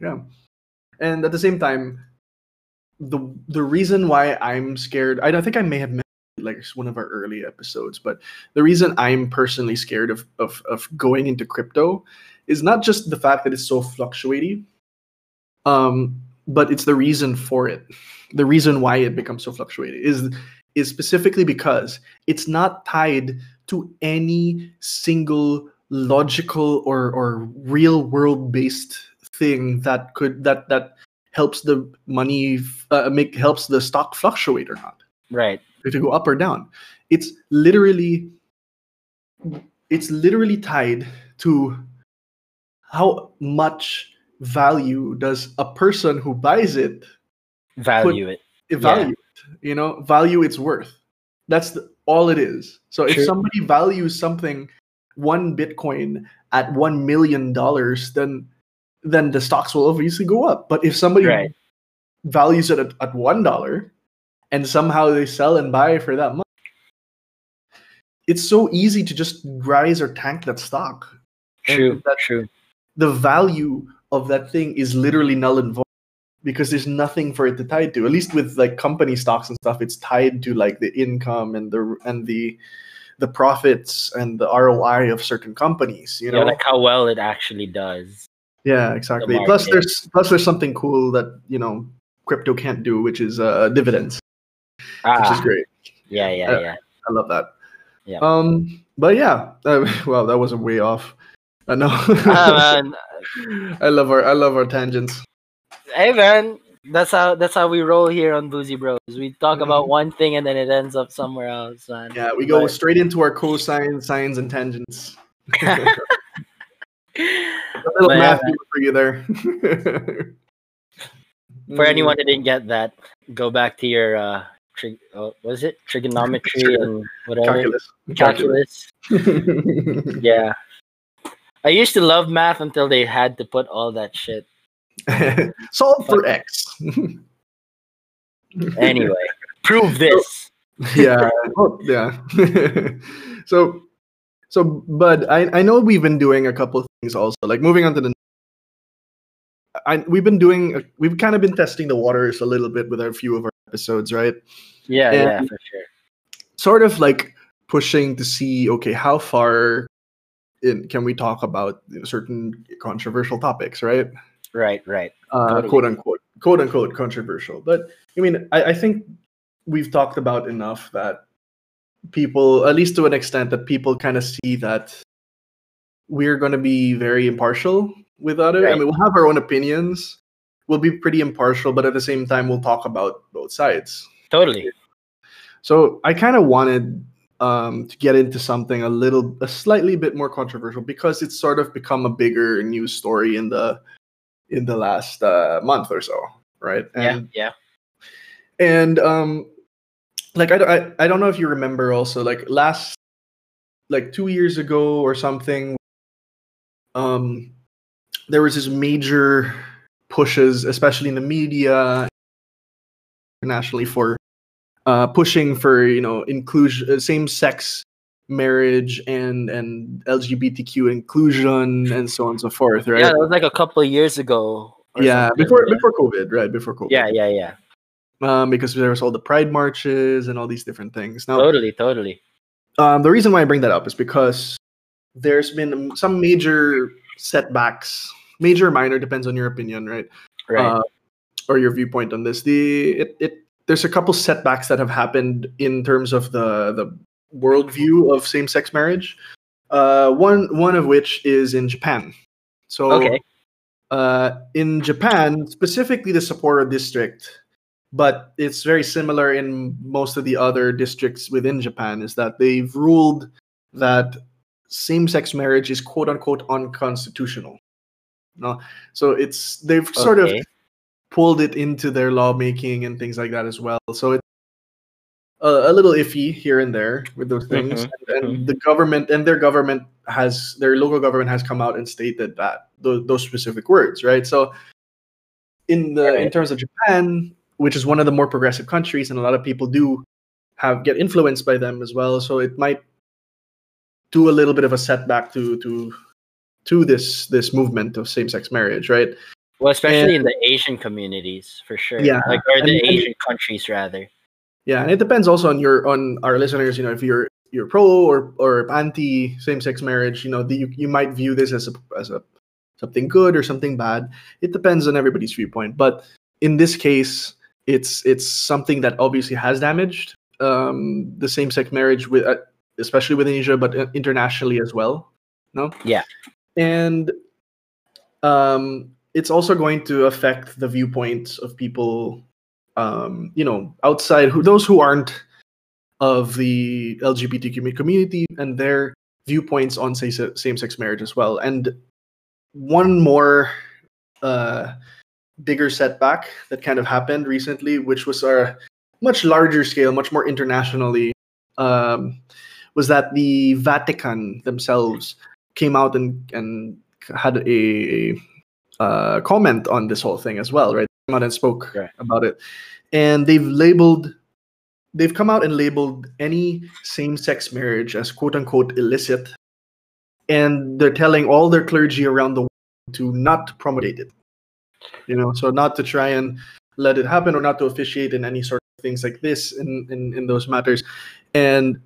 yeah. And at the same time, the the reason why I'm scared, I don't think I may have mentioned like one of our early episodes, but the reason I'm personally scared of of of going into crypto is not just the fact that it's so fluctuating, um, but it's the reason for it. The reason why it becomes so fluctuating is is specifically because it's not tied to any single logical or or real world based thing that could that that helps the money uh, make helps the stock fluctuate or not. Right. To go up or down. It's literally it's literally tied to how much value does a person who buys it value it. it. value. It, you know, value its worth. That's the, all it is. So if somebody values something one Bitcoin at one million dollars, then then the stocks will obviously go up. But if somebody Right. values it at, at one dollar and somehow they sell and buy for that much, it's so easy to just rise or tank that stock. And True. that- True. the value of that thing is literally null and void because there's nothing for it to tie to. At least with like company stocks and stuff, it's tied to like the income and the and the the profits and the ROI of certain companies. You Yeah, know, like how well it actually does. yeah, exactly. Plus, there's plus there's something cool that you know crypto can't do, which is uh, dividends, which Ah, is great. yeah, yeah, Uh, yeah. I love that. Yeah. Um. But yeah. Uh, well, that was a way off. I know. Ah, man. I love our I love our tangents. Hey, man. That's how that's how we roll here on Boozy Bros. We talk about one thing and then it ends up somewhere else, man. Mm-hmm. Yeah, we go But- straight into our cosine, sines, and tangents. A little But math man. for you there. For anyone that didn't get that, go back to your uh, trig- uh was it trigonometry Sure. and whatever calculus. calculus. Yeah, I used to love math until they had to put all that shit. Solve for x. Anyway, prove this. yeah, oh, yeah. so, so, but I I know we've been doing a couple of things also. Like moving on to the. I, we've been doing we've kind of been testing the waters a little bit with a few of our episodes right Yeah, And- yeah, for sure. sort of like pushing to see okay how far in, can we talk about certain controversial topics right Right, right. uh, Totally. quote unquote quote unquote controversial but i mean I, I think we've talked about enough that people at least to an extent that people kind of see that we're going to be very impartial without it i mean we'll have our own opinions we'll be pretty impartial but at the same time we'll talk about both sides Totally. so I kind of wanted um, to get into something a little, a slightly bit more controversial because it's sort of become a bigger news story in the in the last uh, month or so, right? And yeah, yeah. and um, like I, I I don't know if you remember also like last like two years ago or something. Um, there was this major pushes, especially in the media, internationally for uh, pushing for you know inclusion, uh, same-sex marriage and and LGBTQ inclusion and so on and so forth, right? Yeah, it was like a couple of years ago. Yeah, something, before yeah. before COVID, right? Before COVID. Yeah, yeah, yeah. Um, because there was all the pride marches and all these different things. Now, Totally, totally. um, the reason why I bring that up is because there's been some major setbacks, major or minor depends on your opinion, right? Right. uh, or your viewpoint on this. The it, it there's a couple setbacks that have happened in terms of the the worldview of same sex marriage. Uh, one one of which is in Japan. So okay. uh, in Japan, specifically the Sapporo district, but it's very similar in most of the other districts within Japan, is that they've ruled that same sex marriage is quote unquote unconstitutional. No, so it's they've sort of pulled it into their lawmaking and things like that as well. So it's a, a little iffy here and there with those things. Mhm, And, and the government and their government has their local government has come out and stated that those, those specific words, right? So in the in terms of Japan, which is one of the more progressive countries, and a lot of people do have get influenced by them as well. So it might do a little bit of a setback to to to this this movement of same sex marriage, right? Well, especially in the Asian communities, for sure. Yeah, Like, or the and- and- Asian countries, rather. Yeah, and it depends also on your on our listeners. You know, if you're you're pro or or anti same sex marriage, you know, the, you you might view this as a as a something good or something bad. It depends on everybody's viewpoint. But in this case, it's it's something that obviously has damaged um, the same sex marriage with uh, especially within Asia, but uh, internationally as well. No. Yeah. And um, it's also going to affect the viewpoints of people um, you know, outside who those who aren't of the LGBTQ community and their viewpoints on say, same-sex marriage as well. And one more uh, bigger setback that kind of happened recently, which was a much larger scale, much more internationally, um, was that the Vatican themselves came out and and had a, uh, comment on this whole thing as well, right? Out and spoke Right. about it, and they've labeled, they've come out and labeled any same-sex marriage as "quote unquote" illicit, and they're telling all their clergy around the world to not promulgate it. You know, so not to try and let it happen or not to officiate in any sort of things like this in in, in those matters, and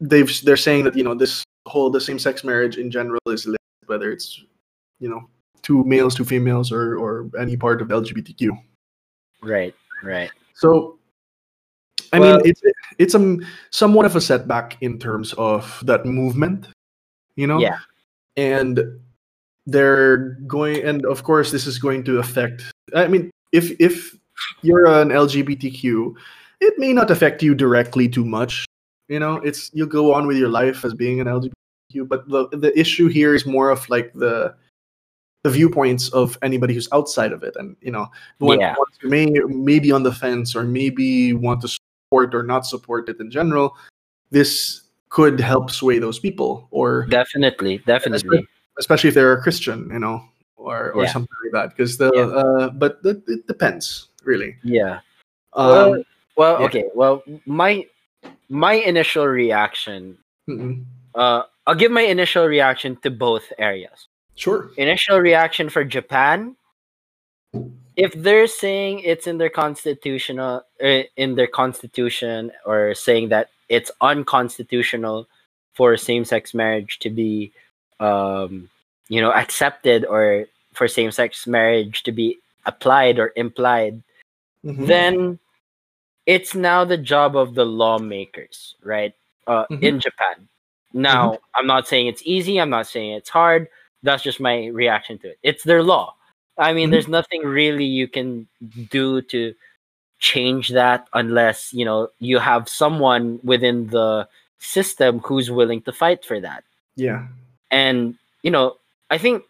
they've they're saying that you know this whole the same-sex marriage in general is illicit, whether it's you know two males, to females, or or any part of LGBTQ. Right. Right. So, I Well- mean, it's it's a somewhat of a setback in terms of that movement, you know. Yeah. And they're going, and of course, this is going to affect. I mean, if if you're an LGBTQ, it may not affect you directly too much. You know, it's you'll go on with your life as being an LGBTQ, but the the issue here is more of like the the viewpoints of anybody who's outside of it, and you know, one, Yeah. may may be on the fence or maybe want to support or not support it in general. This could help sway those people, or Definitely. Definitely. especially if they're a Christian, you know, or or Yeah. something like that. Because the Yeah. uh, but it, it depends really. Yeah. Um, Well, well, okay. Well, my my initial reaction. Uh, I'll give my initial reaction to both areas. Sure. Initial reaction for Japan. If they're saying it's in their constitutional, uh, in their constitution, or saying that it's unconstitutional for same-sex marriage to be, um, you know, accepted, or for same-sex marriage to be applied or implied, Mhm. then it's now the job of the lawmakers, right? Uh, Mhm. In Japan. Now, I'm not saying it's easy. I'm not saying it's hard. That's just my reaction to it. It's their law. I mean, Mhm. there's nothing really you can do to change that unless you know you have someone within the system who's willing to fight for that yeah. and you know i think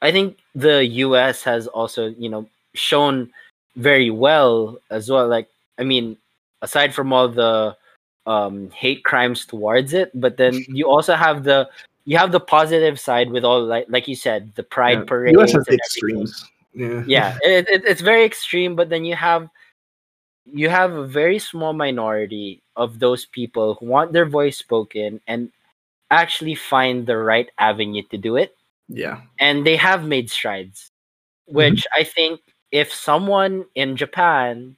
i think the us has also you know shown very well as well like i mean aside from all the um hate crimes towards it but then you also have the you have the positive side with all like like you said the pride yeah. parades US has the and everything. extremes. Yeah. yeah it, it, it's very extreme but then you have you have a very small minority of those people who want their voice spoken and actually find the right avenue to do it Yeah. and they have made strides which mm-hmm. i think if someone in japan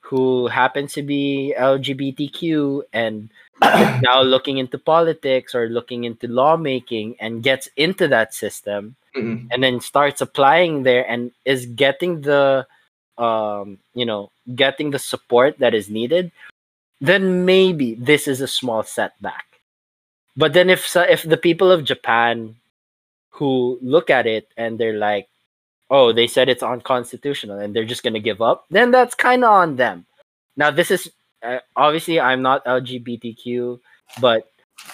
who happens to be lgbtq and now looking into politics or looking into lawmaking and gets into that system Mm-mm. and then starts applying there and is getting the um you know getting the support that is needed then maybe this is a small setback but then if if the people of japan who look at it and they're like oh they said it's unconstitutional and they're just going to give up then that's kind of on them now this is uh, obviously i'm not lgbtq but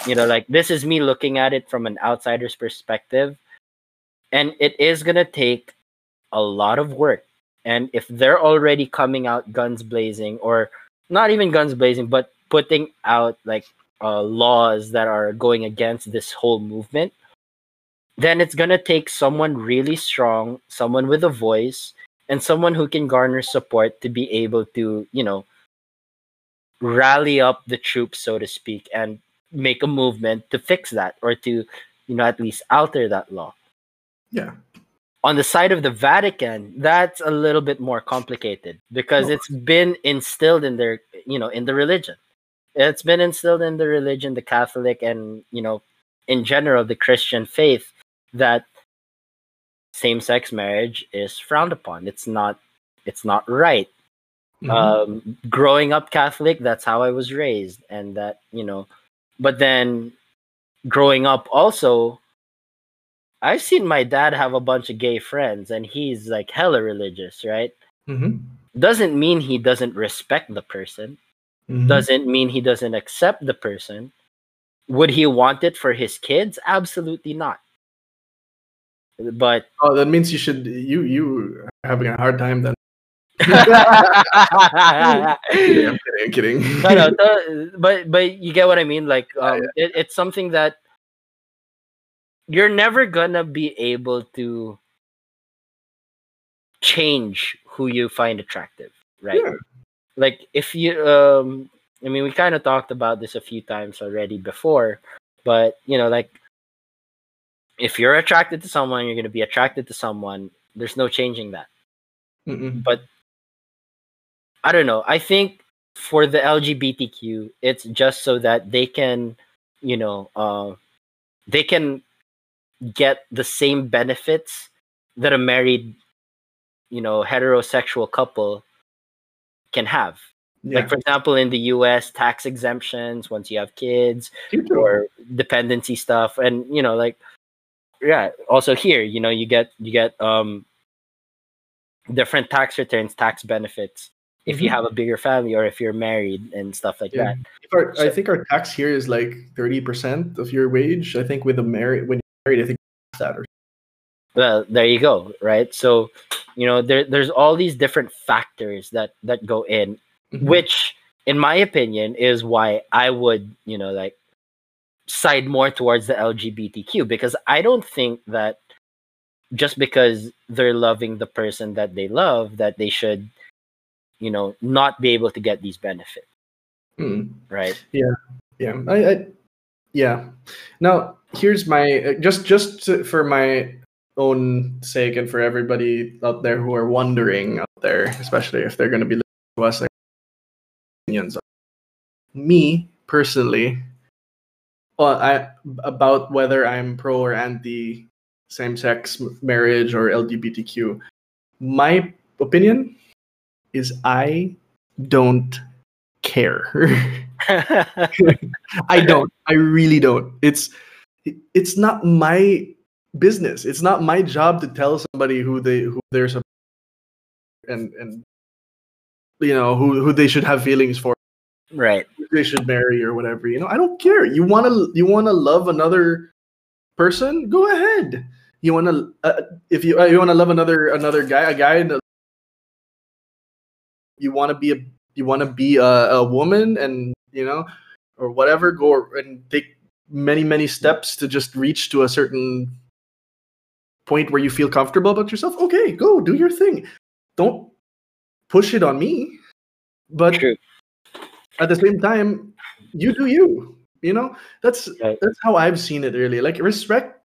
you know like this is me looking at it from an outsider's perspective. And it is to take a lot of work. And if they're already coming out guns blazing or not even guns blazing but putting out like uh, laws that are going against this whole movement then it's to take someone really strong someone with a voice and someone who can garner support to be able to you know rally up the troops so to speak and make a movement to fix that or to you know at least alter that law Yeah. on the side of the Vatican, that's a little bit more complicated because Oh. it's been instilled in their, you know, in the religion. It's been instilled in the religion, the Catholic, and you know, in general, the Christian faith that same-sex marriage is frowned upon. It's not. It's not right. Mhm. Um, growing up Catholic, that's how I was raised, and that you know, but then growing up also I've seen my dad have a bunch of gay friends and he's like hella religious, right? Mm-hmm. Doesn't mean he doesn't respect the person, Mhm. doesn't mean he doesn't accept the person. Would he want it for his kids? Absolutely not. But Oh, that means you should you you are having a hard time then. No, kidding, I'm kidding. I'm kidding. no, the- but but you get what I mean. Like, um, It, it's something that you're never gonna be able to change who you find attractive, right? Yeah. Like, if you, um, I mean, we kind of talked about this a few times already before, but you know, like, if you're attracted to someone, you're gonna be attracted to someone. There's no changing that Mm-mm. but I don't know. I think for the LGBTQ, it's just so that they can, you know, uh, they can get the same benefits that a married, you know, heterosexual couple can have. Yeah. Like for example, in the U.S., tax exemptions once you have kids, or dependency stuff and you know like yeah also here you know you get you get um different tax returns tax benefits if you Mhm. have a bigger family or if you're married and stuff like Yeah. that our, I think our tax here is like thirty percent of your wage. I think with a married when you're married, I think that or well there you go right so you know there, there's all these different factors that that go in Mhm. which in my opinion is why i would you know like side more towards the lgbtq because i don't think that just because they're loving the person that they love that they should you know not be able to get these benefits Mm. right Yeah, I, I yeah. Now here's my uh, just just for my own sake and for everybody out there who are wondering out there, especially if they're going to be listening to us, like opinions. Me personally, well, I about whether I'm pro or anti same-sex marriage or LGBTQ. My opinion is I don't care. I don't. I really don't. It's it's not my business. It's not my job to tell somebody who they who they're and and you know who who they should have feelings for, right who they should marry or whatever. You know, I don't care. You want to you want to love another person? Go ahead. You want to uh, if you uh, you want to love another another guy, a guy you want to be a you want to be a, a woman and you know or whatever go and take many many steps to just reach to a certain point where you feel comfortable about yourself okay go do your thing. Don't push it on me but true. at the same time you do you you know? That's Right. that's how i've seen it really. Like respect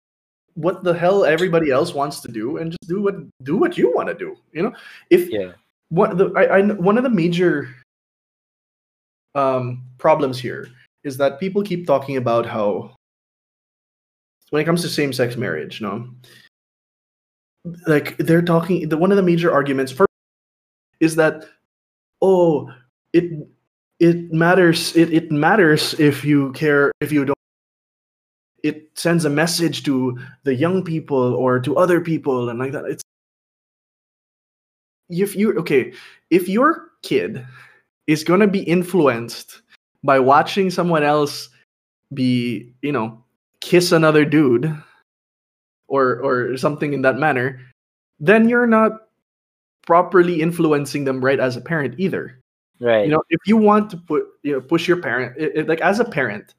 what the hell everybody else wants to do and just do what do what you want to do you know? If yeah one the I, I one of the major um problems here is that people keep talking about how when it comes to same-sex marriage no? Like they're talking the one of the major arguments for is that oh it it matters it, it matters if you care if you don't it sends a message to the young people or to other people and like that. It's if you okay if your kid is going to be influenced by watching someone else be you know kiss another dude or or something in that manner then you're not properly influencing them right as a parent either. Right. you know if you want to put you know push your parent it, it- like as a parent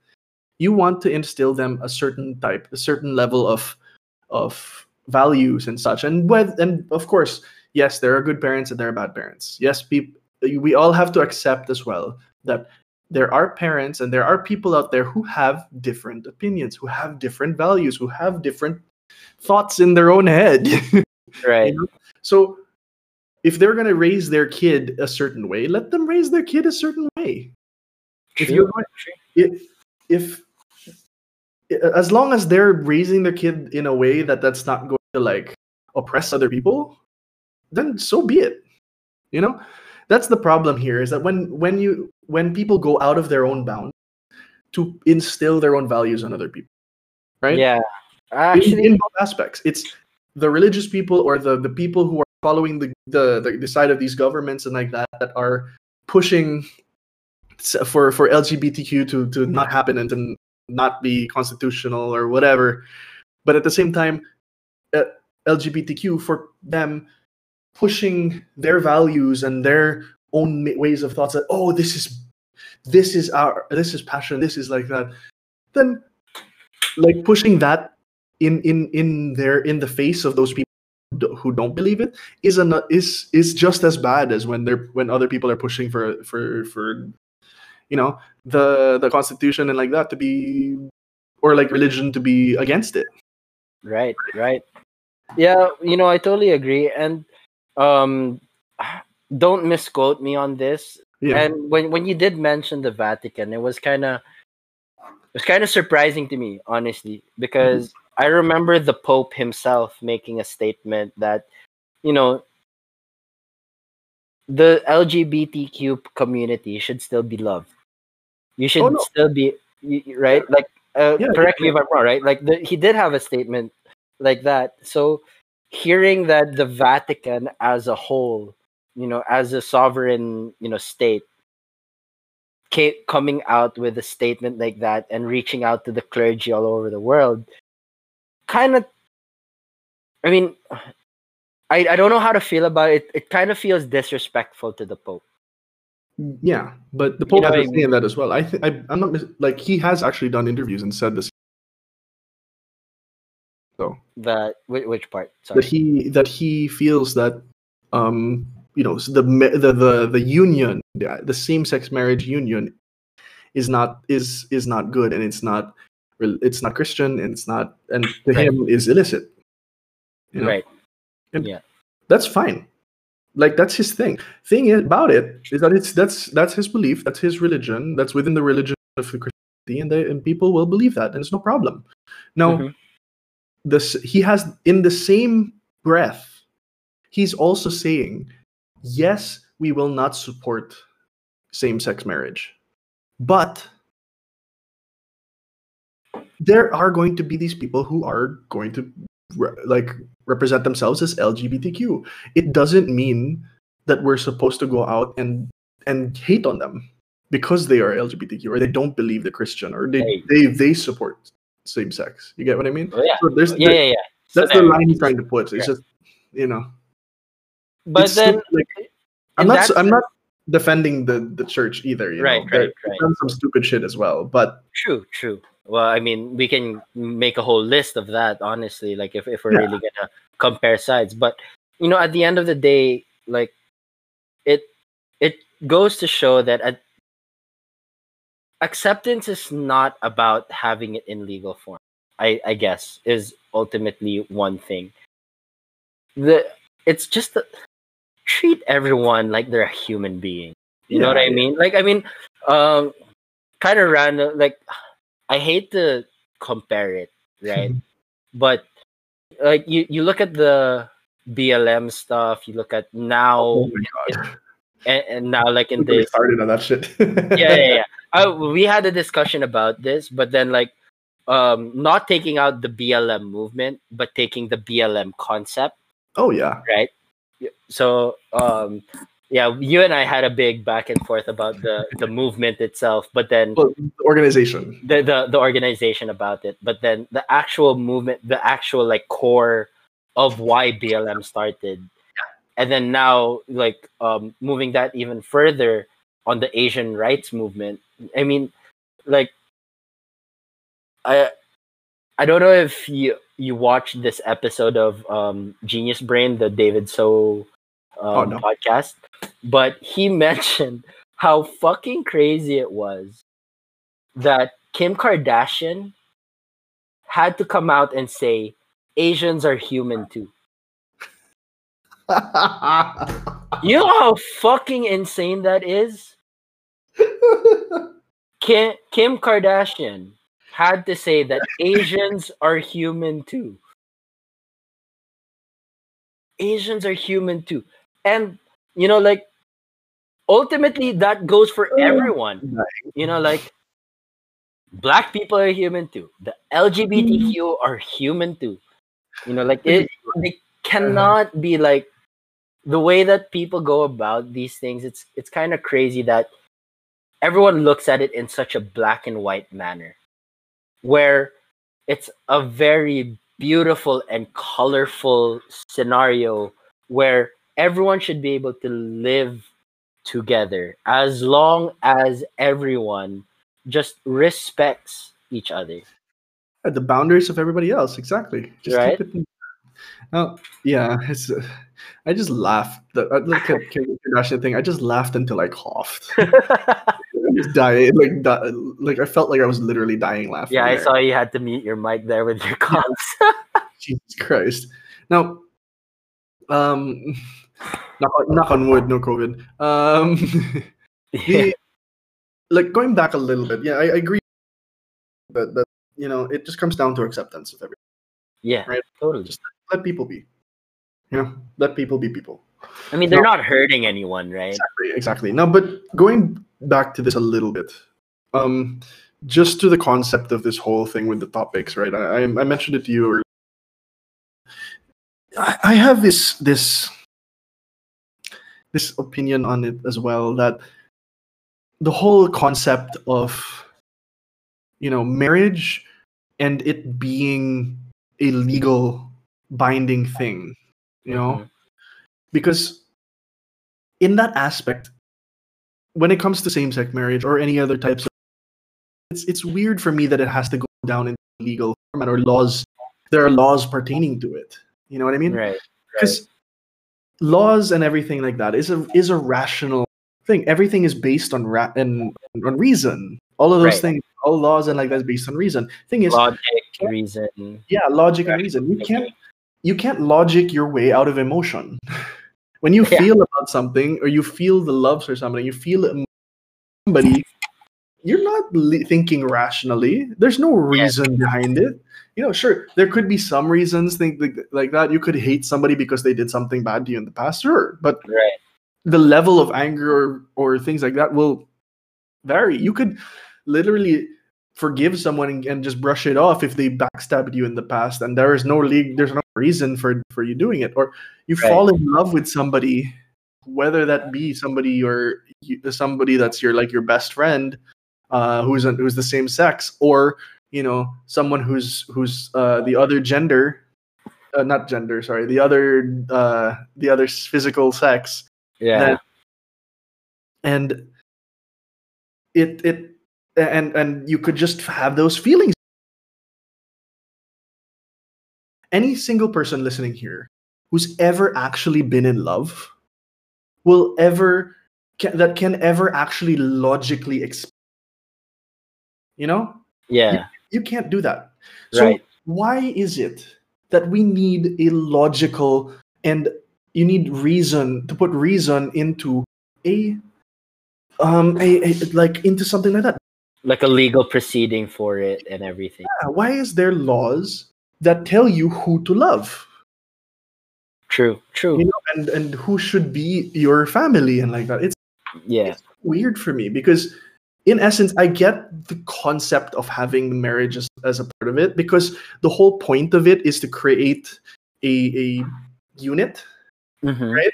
you want to instill them a certain type a certain level of of values and such. And with and of course yes there are good parents and there are bad parents yes we all have to accept as well that there are parents and there are people out there who have different opinions who have different values who have different thoughts in their own head right know? So if they're going to raise their kid a certain way, let them raise their kid a certain way. If you're if, if as long as they're raising their kid in a way that that's not going to like oppress other people, then so be it. You know? That's the problem here is that when when you when people go out of their own bounds to instill their own values on other people, right? yeah in, actually in both aspects. It's the religious people or the, the people who are following the, the, the, the side of these governments and like that that are pushing for, for LGBTQ to, to not happen and to not be constitutional or whatever. But at the same time, uh, LGBTQ for them pushing their values and their own ways of thoughts that oh this is this is our this is passion this is like that then like pushing that in in in their in the face of those people who don't believe it is an is is just as bad as when they're when other people are pushing for for for you know the the constitution and like that to be or like religion to be against it Right, right. Yeah, you know, I totally agree. And um don't misquote me on this. yeah And when when you did mention the Vatican, it was kind of it was kind of surprising to me, honestly, because I remember the Pope himself making a statement that, you know, the LGBTQ community should still be loved. You should Oh, no. still be right. Like, uh, Yeah, correct me if I'm wrong. Right? Like, the, he did have a statement like that. So, hearing that the Vatican as a whole, you know, as a sovereign, you know, state, coming out with a statement like that and reaching out to the clergy all over the world, kind of. I mean, I, I don't know how to feel about it. It kind of feels disrespectful to the Pope. Mm, yeah, but the Pope know what I saying that as well. I think I'm not mis- like he has actually done interviews and said this. So That which, which part? Sorry. that he that he feels that um you know the the the, the union the, the same sex marriage union is not is is not good and it's not it's not Christian and it's not and to Right. him is illicit. You know? Right. that's fine like that's his thing thing about it is that it's that's that's his belief that's his religion that's within the religion of the christianity and, they, and people will believe that and it's no problem now Mhm. This he has in the same breath he's also saying yes we will not support same-sex marriage but there are going to be these people who are going to re- like represent themselves as LGBTQ. It doesn't mean that we're supposed to go out and and hate on them because they are LGBTQ or they don't believe the Christian or they Hey. they, they support same sex. You get what I mean? Oh, yeah. So Yeah, yeah, yeah. So that's the line he's trying to put. It's Right. just you know. But then, like, I'm not I'm not defending the the church either. You Right, know? Right, they've right. done some stupid shit as well, but True, true. Well, I mean, we can make a whole list of that, honestly, like if, if we're Yeah. really gonna compare sides. But you know, at the end of the day, like it it goes to show that at, acceptance is not about having it in legal form. I, I guess is ultimately one thing. The it's just that treat everyone like they're a human being. You know what Yeah, I mean? Like I mean, um, kind of random. Like I hate to compare it, right? but like you, you look at the BLM stuff. You look at now oh my god, and, and now like in this. started on that shit. Yeah, yeah, yeah. Uh, we had a discussion about this, but then like um not taking out the BLM movement, but taking the BLM concept Oh yeah, right? So um yeah, you and I had a big back and forth about the the movement itself, but then well, the organization. the the, the organization about it, but then the actual movement, the actual like core of why BLM started. And then now like um moving that even further on the Asian rights movement. I mean like I I don't know if you you watched this episode of um Genius Brain, the David So um, Oh, no. podcast, but he mentioned how fucking crazy it was that Kim Kardashian had to come out and say Asians are human too. You know how fucking insane that is? Kim, Kim Kardashian had to say that Asians are human too. Asians are human too. And, you know, like, ultimately, that goes for oh, everyone. You know, like, black people are human too. The LGBTQ mm-hmm. are human too. You know, like, it, mm-hmm. they uh-huh. cannot be like, the way that people go about these things, it's it's kind of crazy that everyone looks at it in such a black and white manner where it's a very beautiful and colorful scenario where everyone should be able to live together as long as everyone just respects each other. At the boundaries of everybody else, exactly. Just Right. keep it. Oh, yeah. It's. Uh, I just laughed. The uh, Kim Kardashian thing. I just laughed until I coughed. Just died. Like, di- like I felt like I was literally dying laughing. yeah, I there. saw you had to mute your mic there with your coughs. Jesus Christ. Now, um, knock on, knock on wood, no COVID. Um, yeah. the, like going back a little bit, yeah, I, I agree that that you know it just comes down to acceptance of everything. yeah, Right. totally. Just let people be. You know, let people be people. I mean, they're No. not hurting anyone, right? Exactly, exactly. Now, but going back to this a little bit, um, just to the concept of this whole thing with the topics, right? I, I mentioned it to you. Earlier. I, I have this this this opinion on it as well that the whole concept of you know marriage and it being a legal binding thing, you know, Mhm. because in that aspect when it comes to same-sex marriage or any other types of it's it's weird for me that it has to go down in legal format or laws there are laws pertaining to it. You know what i mean? Right. because laws and everything like that is a is a rational thing. Everything is based on ra- and on reason. All of those Right. things all laws and like that's based on reason. Thing is Logic, reason. yeah logic and reason. You can't you can't logic your way out of emotion when you Yeah. feel about something or you feel the loves for somebody you feel it somebody you're not li- thinking rationally there's no reason behind it you know sure there could be some reasons think like, like that you could hate somebody because they did something bad to you in the past sure but Right. the level of anger or, or things like that will vary. You could literally forgive someone and, and just brush it off if they backstabbed you in the past, and there is no league, there's no reason for for you doing it. Or you Right. fall in love with somebody, whether that be somebody or somebody that's your like your best friend, uh, who's a, who's the same sex, or you know someone who's who's uh, the other gender. Uh, not gender, sorry. The other, uh, the other physical sex, Yeah. that- and it it and and you could just have those feelings any single person listening here who's ever actually been in love will ever can, that can ever actually logically exp- you know yeah. you can't do that so Right. why is it that we need a logical and you need reason to put reason into a um a, a like into something like that Like a legal proceeding for it and everything. Yeah, why is there laws that tell you who to love True. True. you know and and who should be your family and like that it's yeah. weird for me because in essence i get the concept of having marriage as, as a part of it because the whole point of it is to create a, a unit Mhm. Right.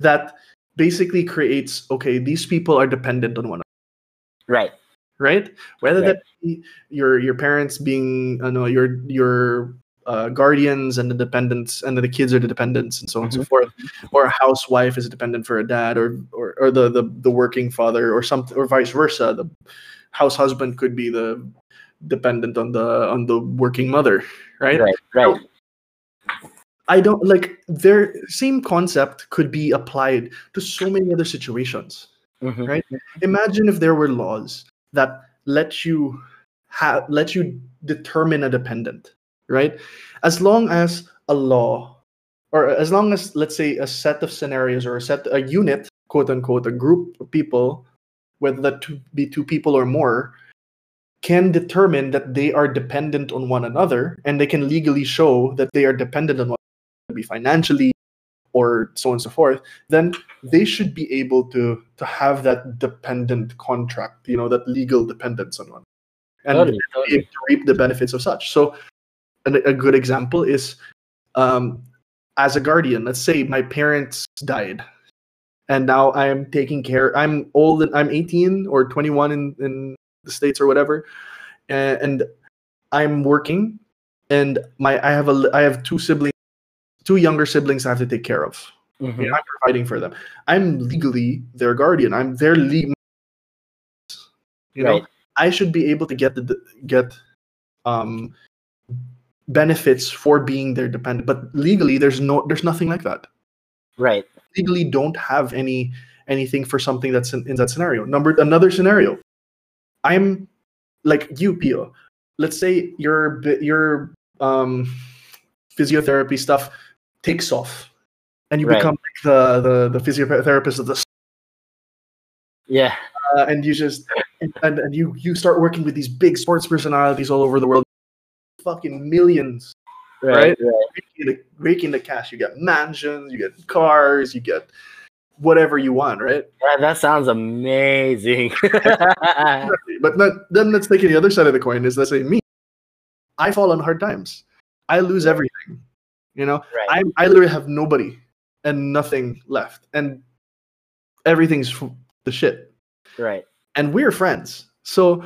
that basically creates okay these people are dependent on one another Right. Right whether Right. that be your your parents being uh, know your your uh, guardians and the dependents and the kids are the dependents and so on and so Mhm. forth or a housewife is a dependent for a dad or or, or the, the the working father or something or vice versa the house husband could be the dependent on the on the working mother right Right. Right. i don't like their same concept could be applied to so many other situations Mhm. right? imagine if there were laws that let you have let you determine a dependent right? As long as a law or as long as let's say a set of scenarios or a set a unit quote unquote a group of people whether that to be two people or more can determine that they are dependent on one another and they can legally show that they are dependent on one another be financially or so on and so forth then they should be able to to have that dependent contract you know that legal dependence on one and Totally, be totally. reap the benefits of such so an, a good example is um as a guardian let's say my parents died and now i'm taking care i'm old and i'm 18 or 21 in in the states or whatever and, and i'm working and my I have a I have two siblings, two younger siblings I have to take care of. Mhm. You I'm providing for them. I'm legally their guardian. I'm their legal. You know, I should be able to get the get um benefits for being their dependent. But legally, there's no there's nothing like that. Right. Legally, don't have any anything for something that's in, in that scenario. Number another scenario. I'm like you, Pio. Let's say your your um physiotherapy stuff takes off, and you Right. become like the the the physiotherapist of the Yeah. uh, and you just and, and, you you start working with these big sports personalities all over the world fucking millions Right. Right. Raking the, raking the cash you get mansions you get cars you get whatever you want right That, that sounds amazing. but not, then let's take the other side of the coin is let's say me i fall on hard times i lose everything you know right. I, I literally have nobody and nothing left and everything's f- the shit right. and we're friends. So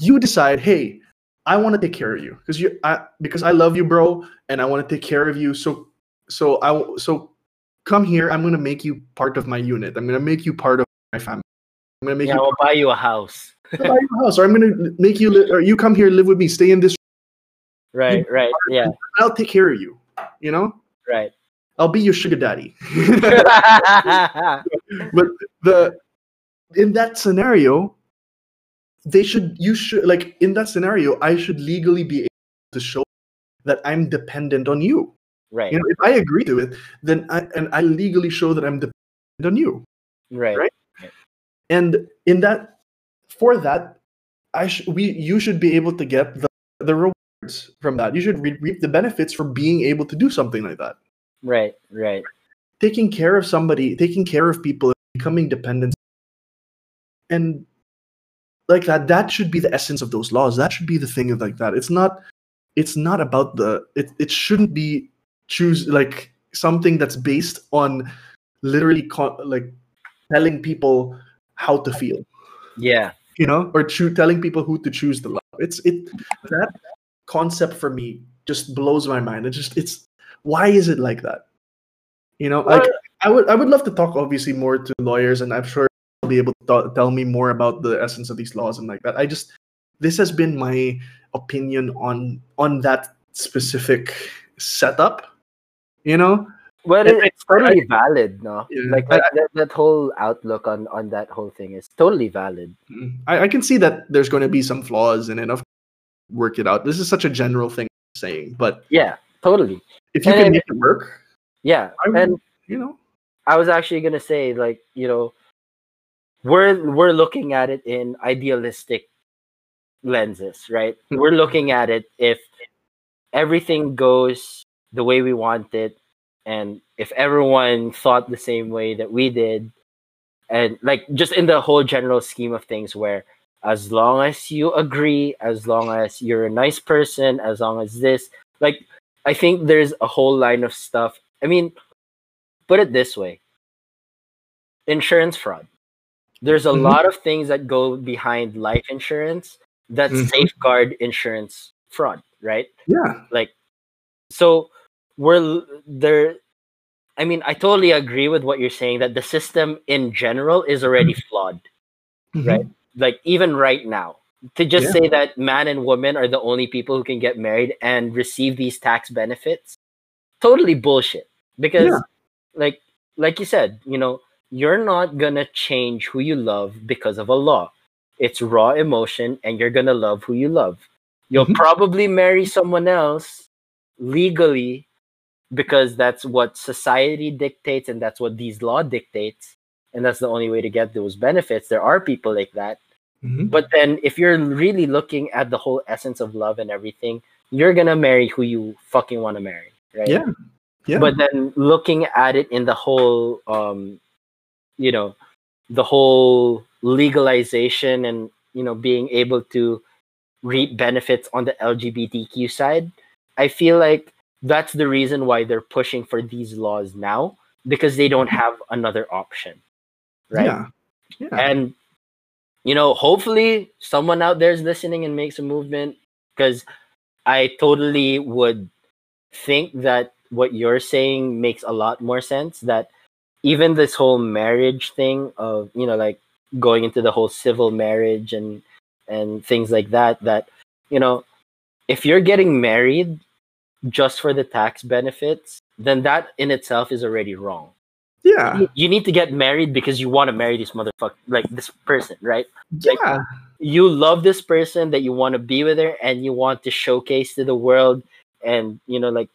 you decide, hey, I want to take care of you because you, I, because I love you, bro, and I want to take care of you. So, so I, so come here. I'm gonna make you part of my unit. I'm gonna make you part of my family. I'm gonna make Yeah, you I'll buy you a house. part of my house, or I'm gonna make you, li- or you come here, live with me, stay in this. Right. Right. Yeah. I'll take care of you. You know, Right. I'll be your sugar daddy. but the in that scenario they should you should like in that scenario i should legally be able to show that i'm dependent on you right. you know if i agree to it then i and i legally show that i'm dependent on you right. right? and in that for that i sh- we you should be able to get the, the rewards from that you should re- reap the benefits for being able to do something like that Right. Right. taking care of somebody, taking care of people, becoming dependent, and like that. That should be the essence of those laws. That should be the thing of like that. It's not. It's not about the. It. It shouldn't be choose like something that's based on literally like telling people how to feel. Yeah. You know, or choo- telling people who to choose to love. It's it. That concept for me just blows my mind. It just it's why is it like that? You know, like I would I would love to talk obviously more to lawyers, and I'm sure they'll be able to t- tell me more about the essence of these laws and like that. I just this has been my opinion on on that specific setup. You know, Well, it, it's totally valid, no? Yeah. Like, like that, that whole outlook on on that whole thing is totally valid. Mm. I, I can see that there's going to be some flaws in it. Of work it out. This is such a general thing I'm saying, but Yeah, totally. if you And can make it work, Yeah, would- and you know, I was actually gonna say, like, you know, we're we're looking at it in idealistic lenses, right? Mhm. We're looking at it if everything goes the way we want it, and if everyone thought the same way that we did, and like just in the whole general scheme of things, where as long as you agree, as long as you're a nice person, as long as this, like, I think there's a whole line of stuff. I mean, put it this way insurance fraud. There's a Mhm. lot of things that go behind life insurance that Mhm. safeguard insurance fraud, right? yeah, Like, so we're there. I mean, I totally agree with what you're saying that the system in general is already flawed, Mhm. right? Like, even right now, to just Yeah. say that man and woman are the only people who can get married and receive these tax benefits, totally bullshit. Because, Yeah. like, like you said, you know, you're not gonna change who you love because of a law. It's raw emotion, and you're gonna love who you love. You'll Mhm. probably marry someone else legally because that's what society dictates and that's what these law dictates and that's the only way to get those benefits there are people like that Mhm. but then if you're really looking at the whole essence of love and everything you're gonna marry who you fucking want to marry right Yeah. Yeah. but then looking at it in the whole um you know the whole legalization and you know being able to reap benefits on the lgbtq side i feel like that's the reason why they're pushing for these laws now because they don't have another option right Yeah. Yeah. and you know hopefully someone out there is listening and makes a movement because I totally would think that what you're saying makes a lot more sense. That even this whole marriage thing of you know like going into the whole civil marriage and and things like that. That you know, if you're getting married just for the tax benefits, then that in itself is already wrong. Yeah. You- You need to get married because you want to marry this motherfucker, like this person, right? Yeah. you love this person that you want to be with her and you want to showcase to the world and you know like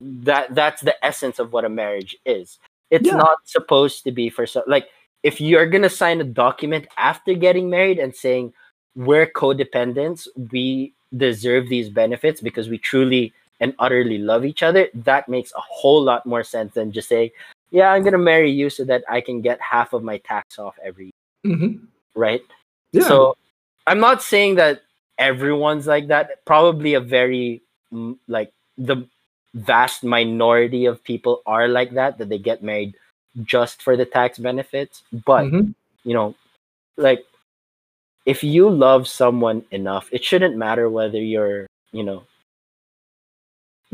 that that's the essence of what a marriage is it's Yeah. not supposed to be for so like if you're gonna sign a document after getting married and saying we're codependents we deserve these benefits because we truly and utterly love each other that makes a whole lot more sense than just say yeah i'm gonna marry you so that i can get half of my tax off every year hmm right Yeah. so I'm not saying that everyone's like that. Probably a very like the vast minority of people are like that that they get married just for the tax benefits. But Mhm. you know, like if you love someone enough, it shouldn't matter whether you're you know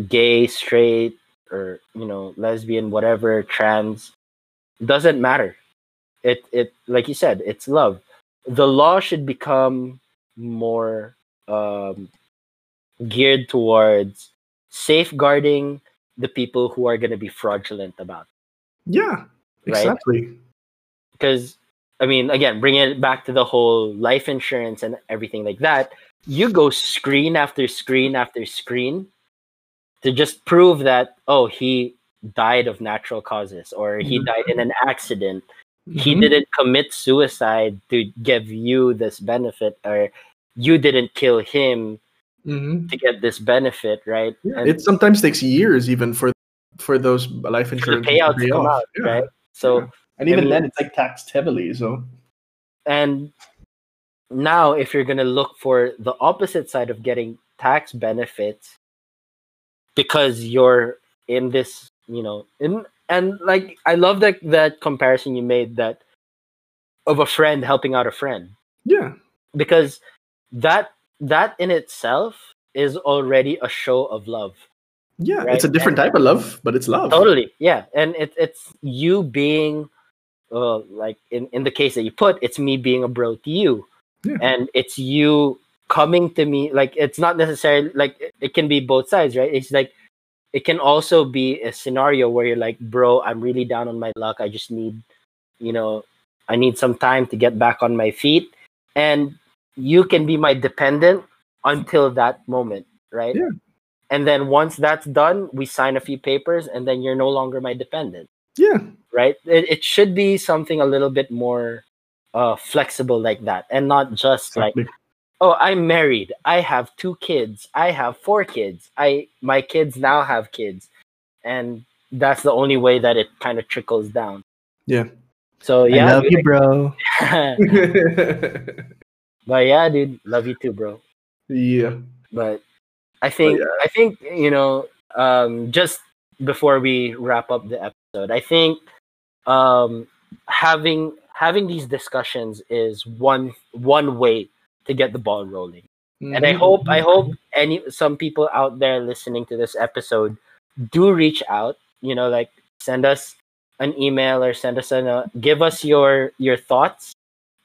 gay, straight, or you know lesbian, whatever, trans. Doesn't matter. It it like you said, it's love the law should become more um, geared towards safeguarding the people who are going to be fraudulent about yeah. Right? Exactly. because i mean again bringing it back to the whole life insurance and everything like that you go screen after screen after screen to just prove that oh he died of natural causes or he Mhm. died in an accident he Mhm. didn't commit suicide to give you this benefit or you didn't kill him Mhm. to get this benefit right Yeah, and it sometimes takes years even for for those life insurance payouts to pay come out Yeah, right so yeah. and even I mean- then it's like taxed heavily. So and now if you're going to look for the opposite side of getting tax benefits because you're in this you know in and like i love that that comparison you made that of a friend helping out a friend. Yeah, because that that in itself is already a show of love. Yeah, Right, it's a different type of love, but it's love. totally. Yeah. And it, it's you being uh, like in, in the case that you put it's me being a bro to you. Yeah. and it's you coming to me like it's not necessarily like it, can be both sides right? It's like it can also be a scenario where you're like bro i'm really down on my luck. I just need you know i need some time to get back on my feet. And you can be my dependent until that moment right? Yeah. and then once that's done we sign a few papers and then you're no longer my dependent. Yeah, right? It, it should be something a little bit more uh flexible like that and not just like exactly. Oh i'm married. I have two kids. I have four kids. I my kids now have kids. And that's the only way that it kind of trickles down. Yeah. so I yeah love you, bro. but yeah dude love you too bro. Yeah, but i think yeah. i think you know um just before we wrap up the episode i think um having having these discussions is one one way to get the ball rolling. And i Mhm. hope i hope any some people out there listening to this episode do reach out you know like send us an email or send us a give us your your thoughts.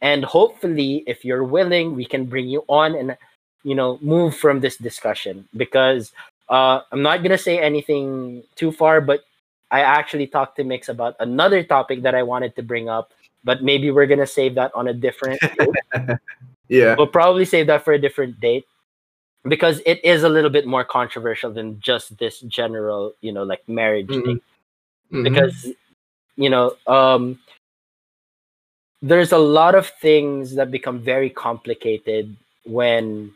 And hopefully if you're willing we can bring you on and you know move from this discussion. Because uh i'm not gonna say anything too far but i actually talked to mix about another topic that i wanted to bring up but maybe we're gonna save that on a different yeah, we'll probably save that for a different date because it is a little bit more controversial than just this general you know like marriage Mhm. thing. Mhm. because you know um there's a lot of things that become very complicated when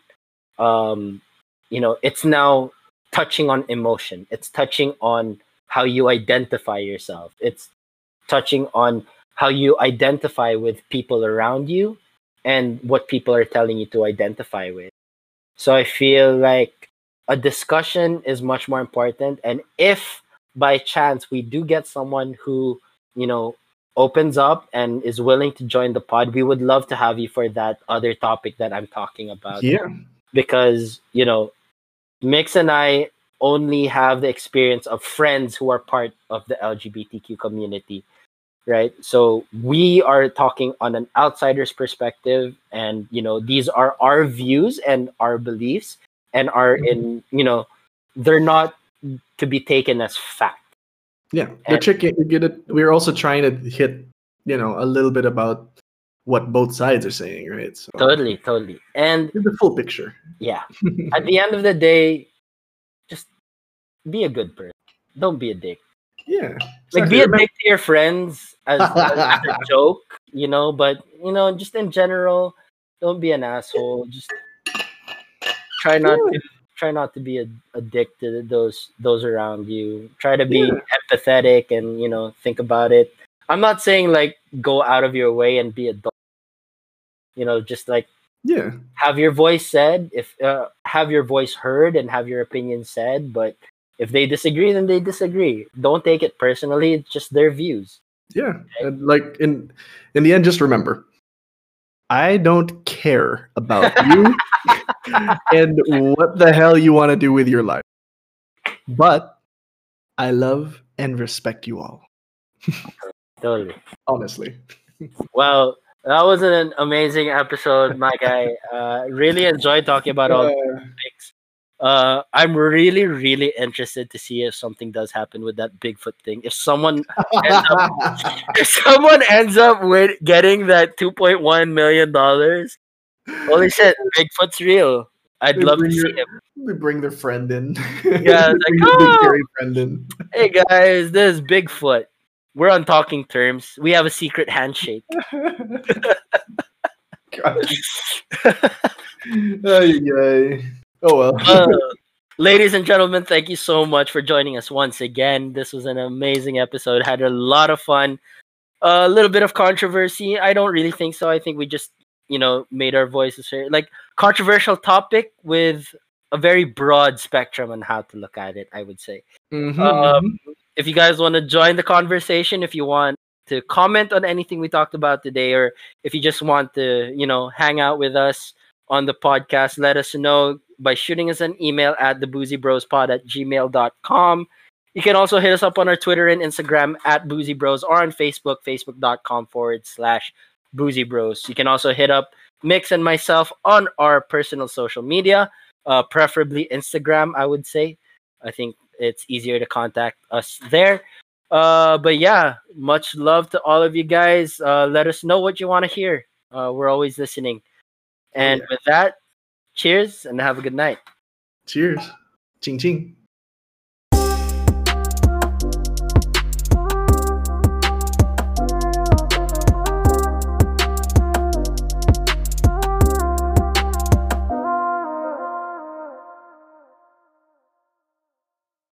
um you know it's now touching on emotion. It's touching on how you identify yourself. It's touching on how you identify with people around you and what people are telling you to identify with. So i feel like a discussion is much more important and if by chance we do get someone who you know opens up and is willing to join the pod we would love to have you for that other topic that i'm talking about. Yeah, because you know Mix and I only have the experience of friends who are part of the LGBTQ community, right? So we are talking on an outsider's perspective, and you know these are our views and our beliefs, and are mm-hmm. in you know they're not to be taken as fact. Yeah, the And- chicken. We get it. We're also trying to hit, you know, a little bit about what both sides are saying, right? So Totally, totally. And the full picture. yeah, at the end of the day, just be a good person. Don't be a dick. Yeah, Like be a dick to your friends as, as a joke, you know. But you know, just in general, don't be an asshole. Just try not Yeah. to try not to be a, a dick to those those around you. Try to be Yeah. empathetic and you know think about it. I'm not saying like go out of your way and be a dog. You know, just like Yeah, have your voice said if uh, have your voice heard and have your opinion said but if they disagree then they disagree don't take it personally it's just their views yeah. Like in in the end, just remember, I don't care about you and what the hell you want to do with your life, but I love and respect you all. totally Honestly. well that was an amazing episode my guy uh really enjoyed talking about all the Uh, topics uh i'm really really interested to see if something does happen with that bigfoot thing if someone ends up, if someone ends up with getting that 2.1 million dollars holy shit bigfoot's real i'd They love to see your- him They bring their friend in. Yeah, like, "Oh!" friend in. Hey guys, this is Bigfoot. We're on talking terms. We have a secret handshake. Ay, ay. Oh well. Uh, ladies and gentlemen, thank you so much for joining us once again. This was an amazing episode. Had a lot of fun. A little bit of controversy. I don't really think so. I think we just, you know, made our voices heard. Like controversial topic with a very broad spectrum on how to look at it. I would say. Mhm, Um, if you guys want to join the conversation, if you want to comment on anything we talked about today, or if you just want to, you know, hang out with us on the podcast, let us know by shooting us an email at theboozybrospod at gmail.com. You can also hit us up on our Twitter and Instagram at Boozy Bros or on Facebook, facebook.com forward slash Boozy Bros. You can also hit up Mix and myself on our personal social media, uh, preferably Instagram, I would say. I think it's easier to contact us there. Uh, but yeah, much love to all of you guys. Uh, let us know what you want to hear. Uh, we're always listening. And yeah. with that, cheers and have a good night. Cheers. Ching ching.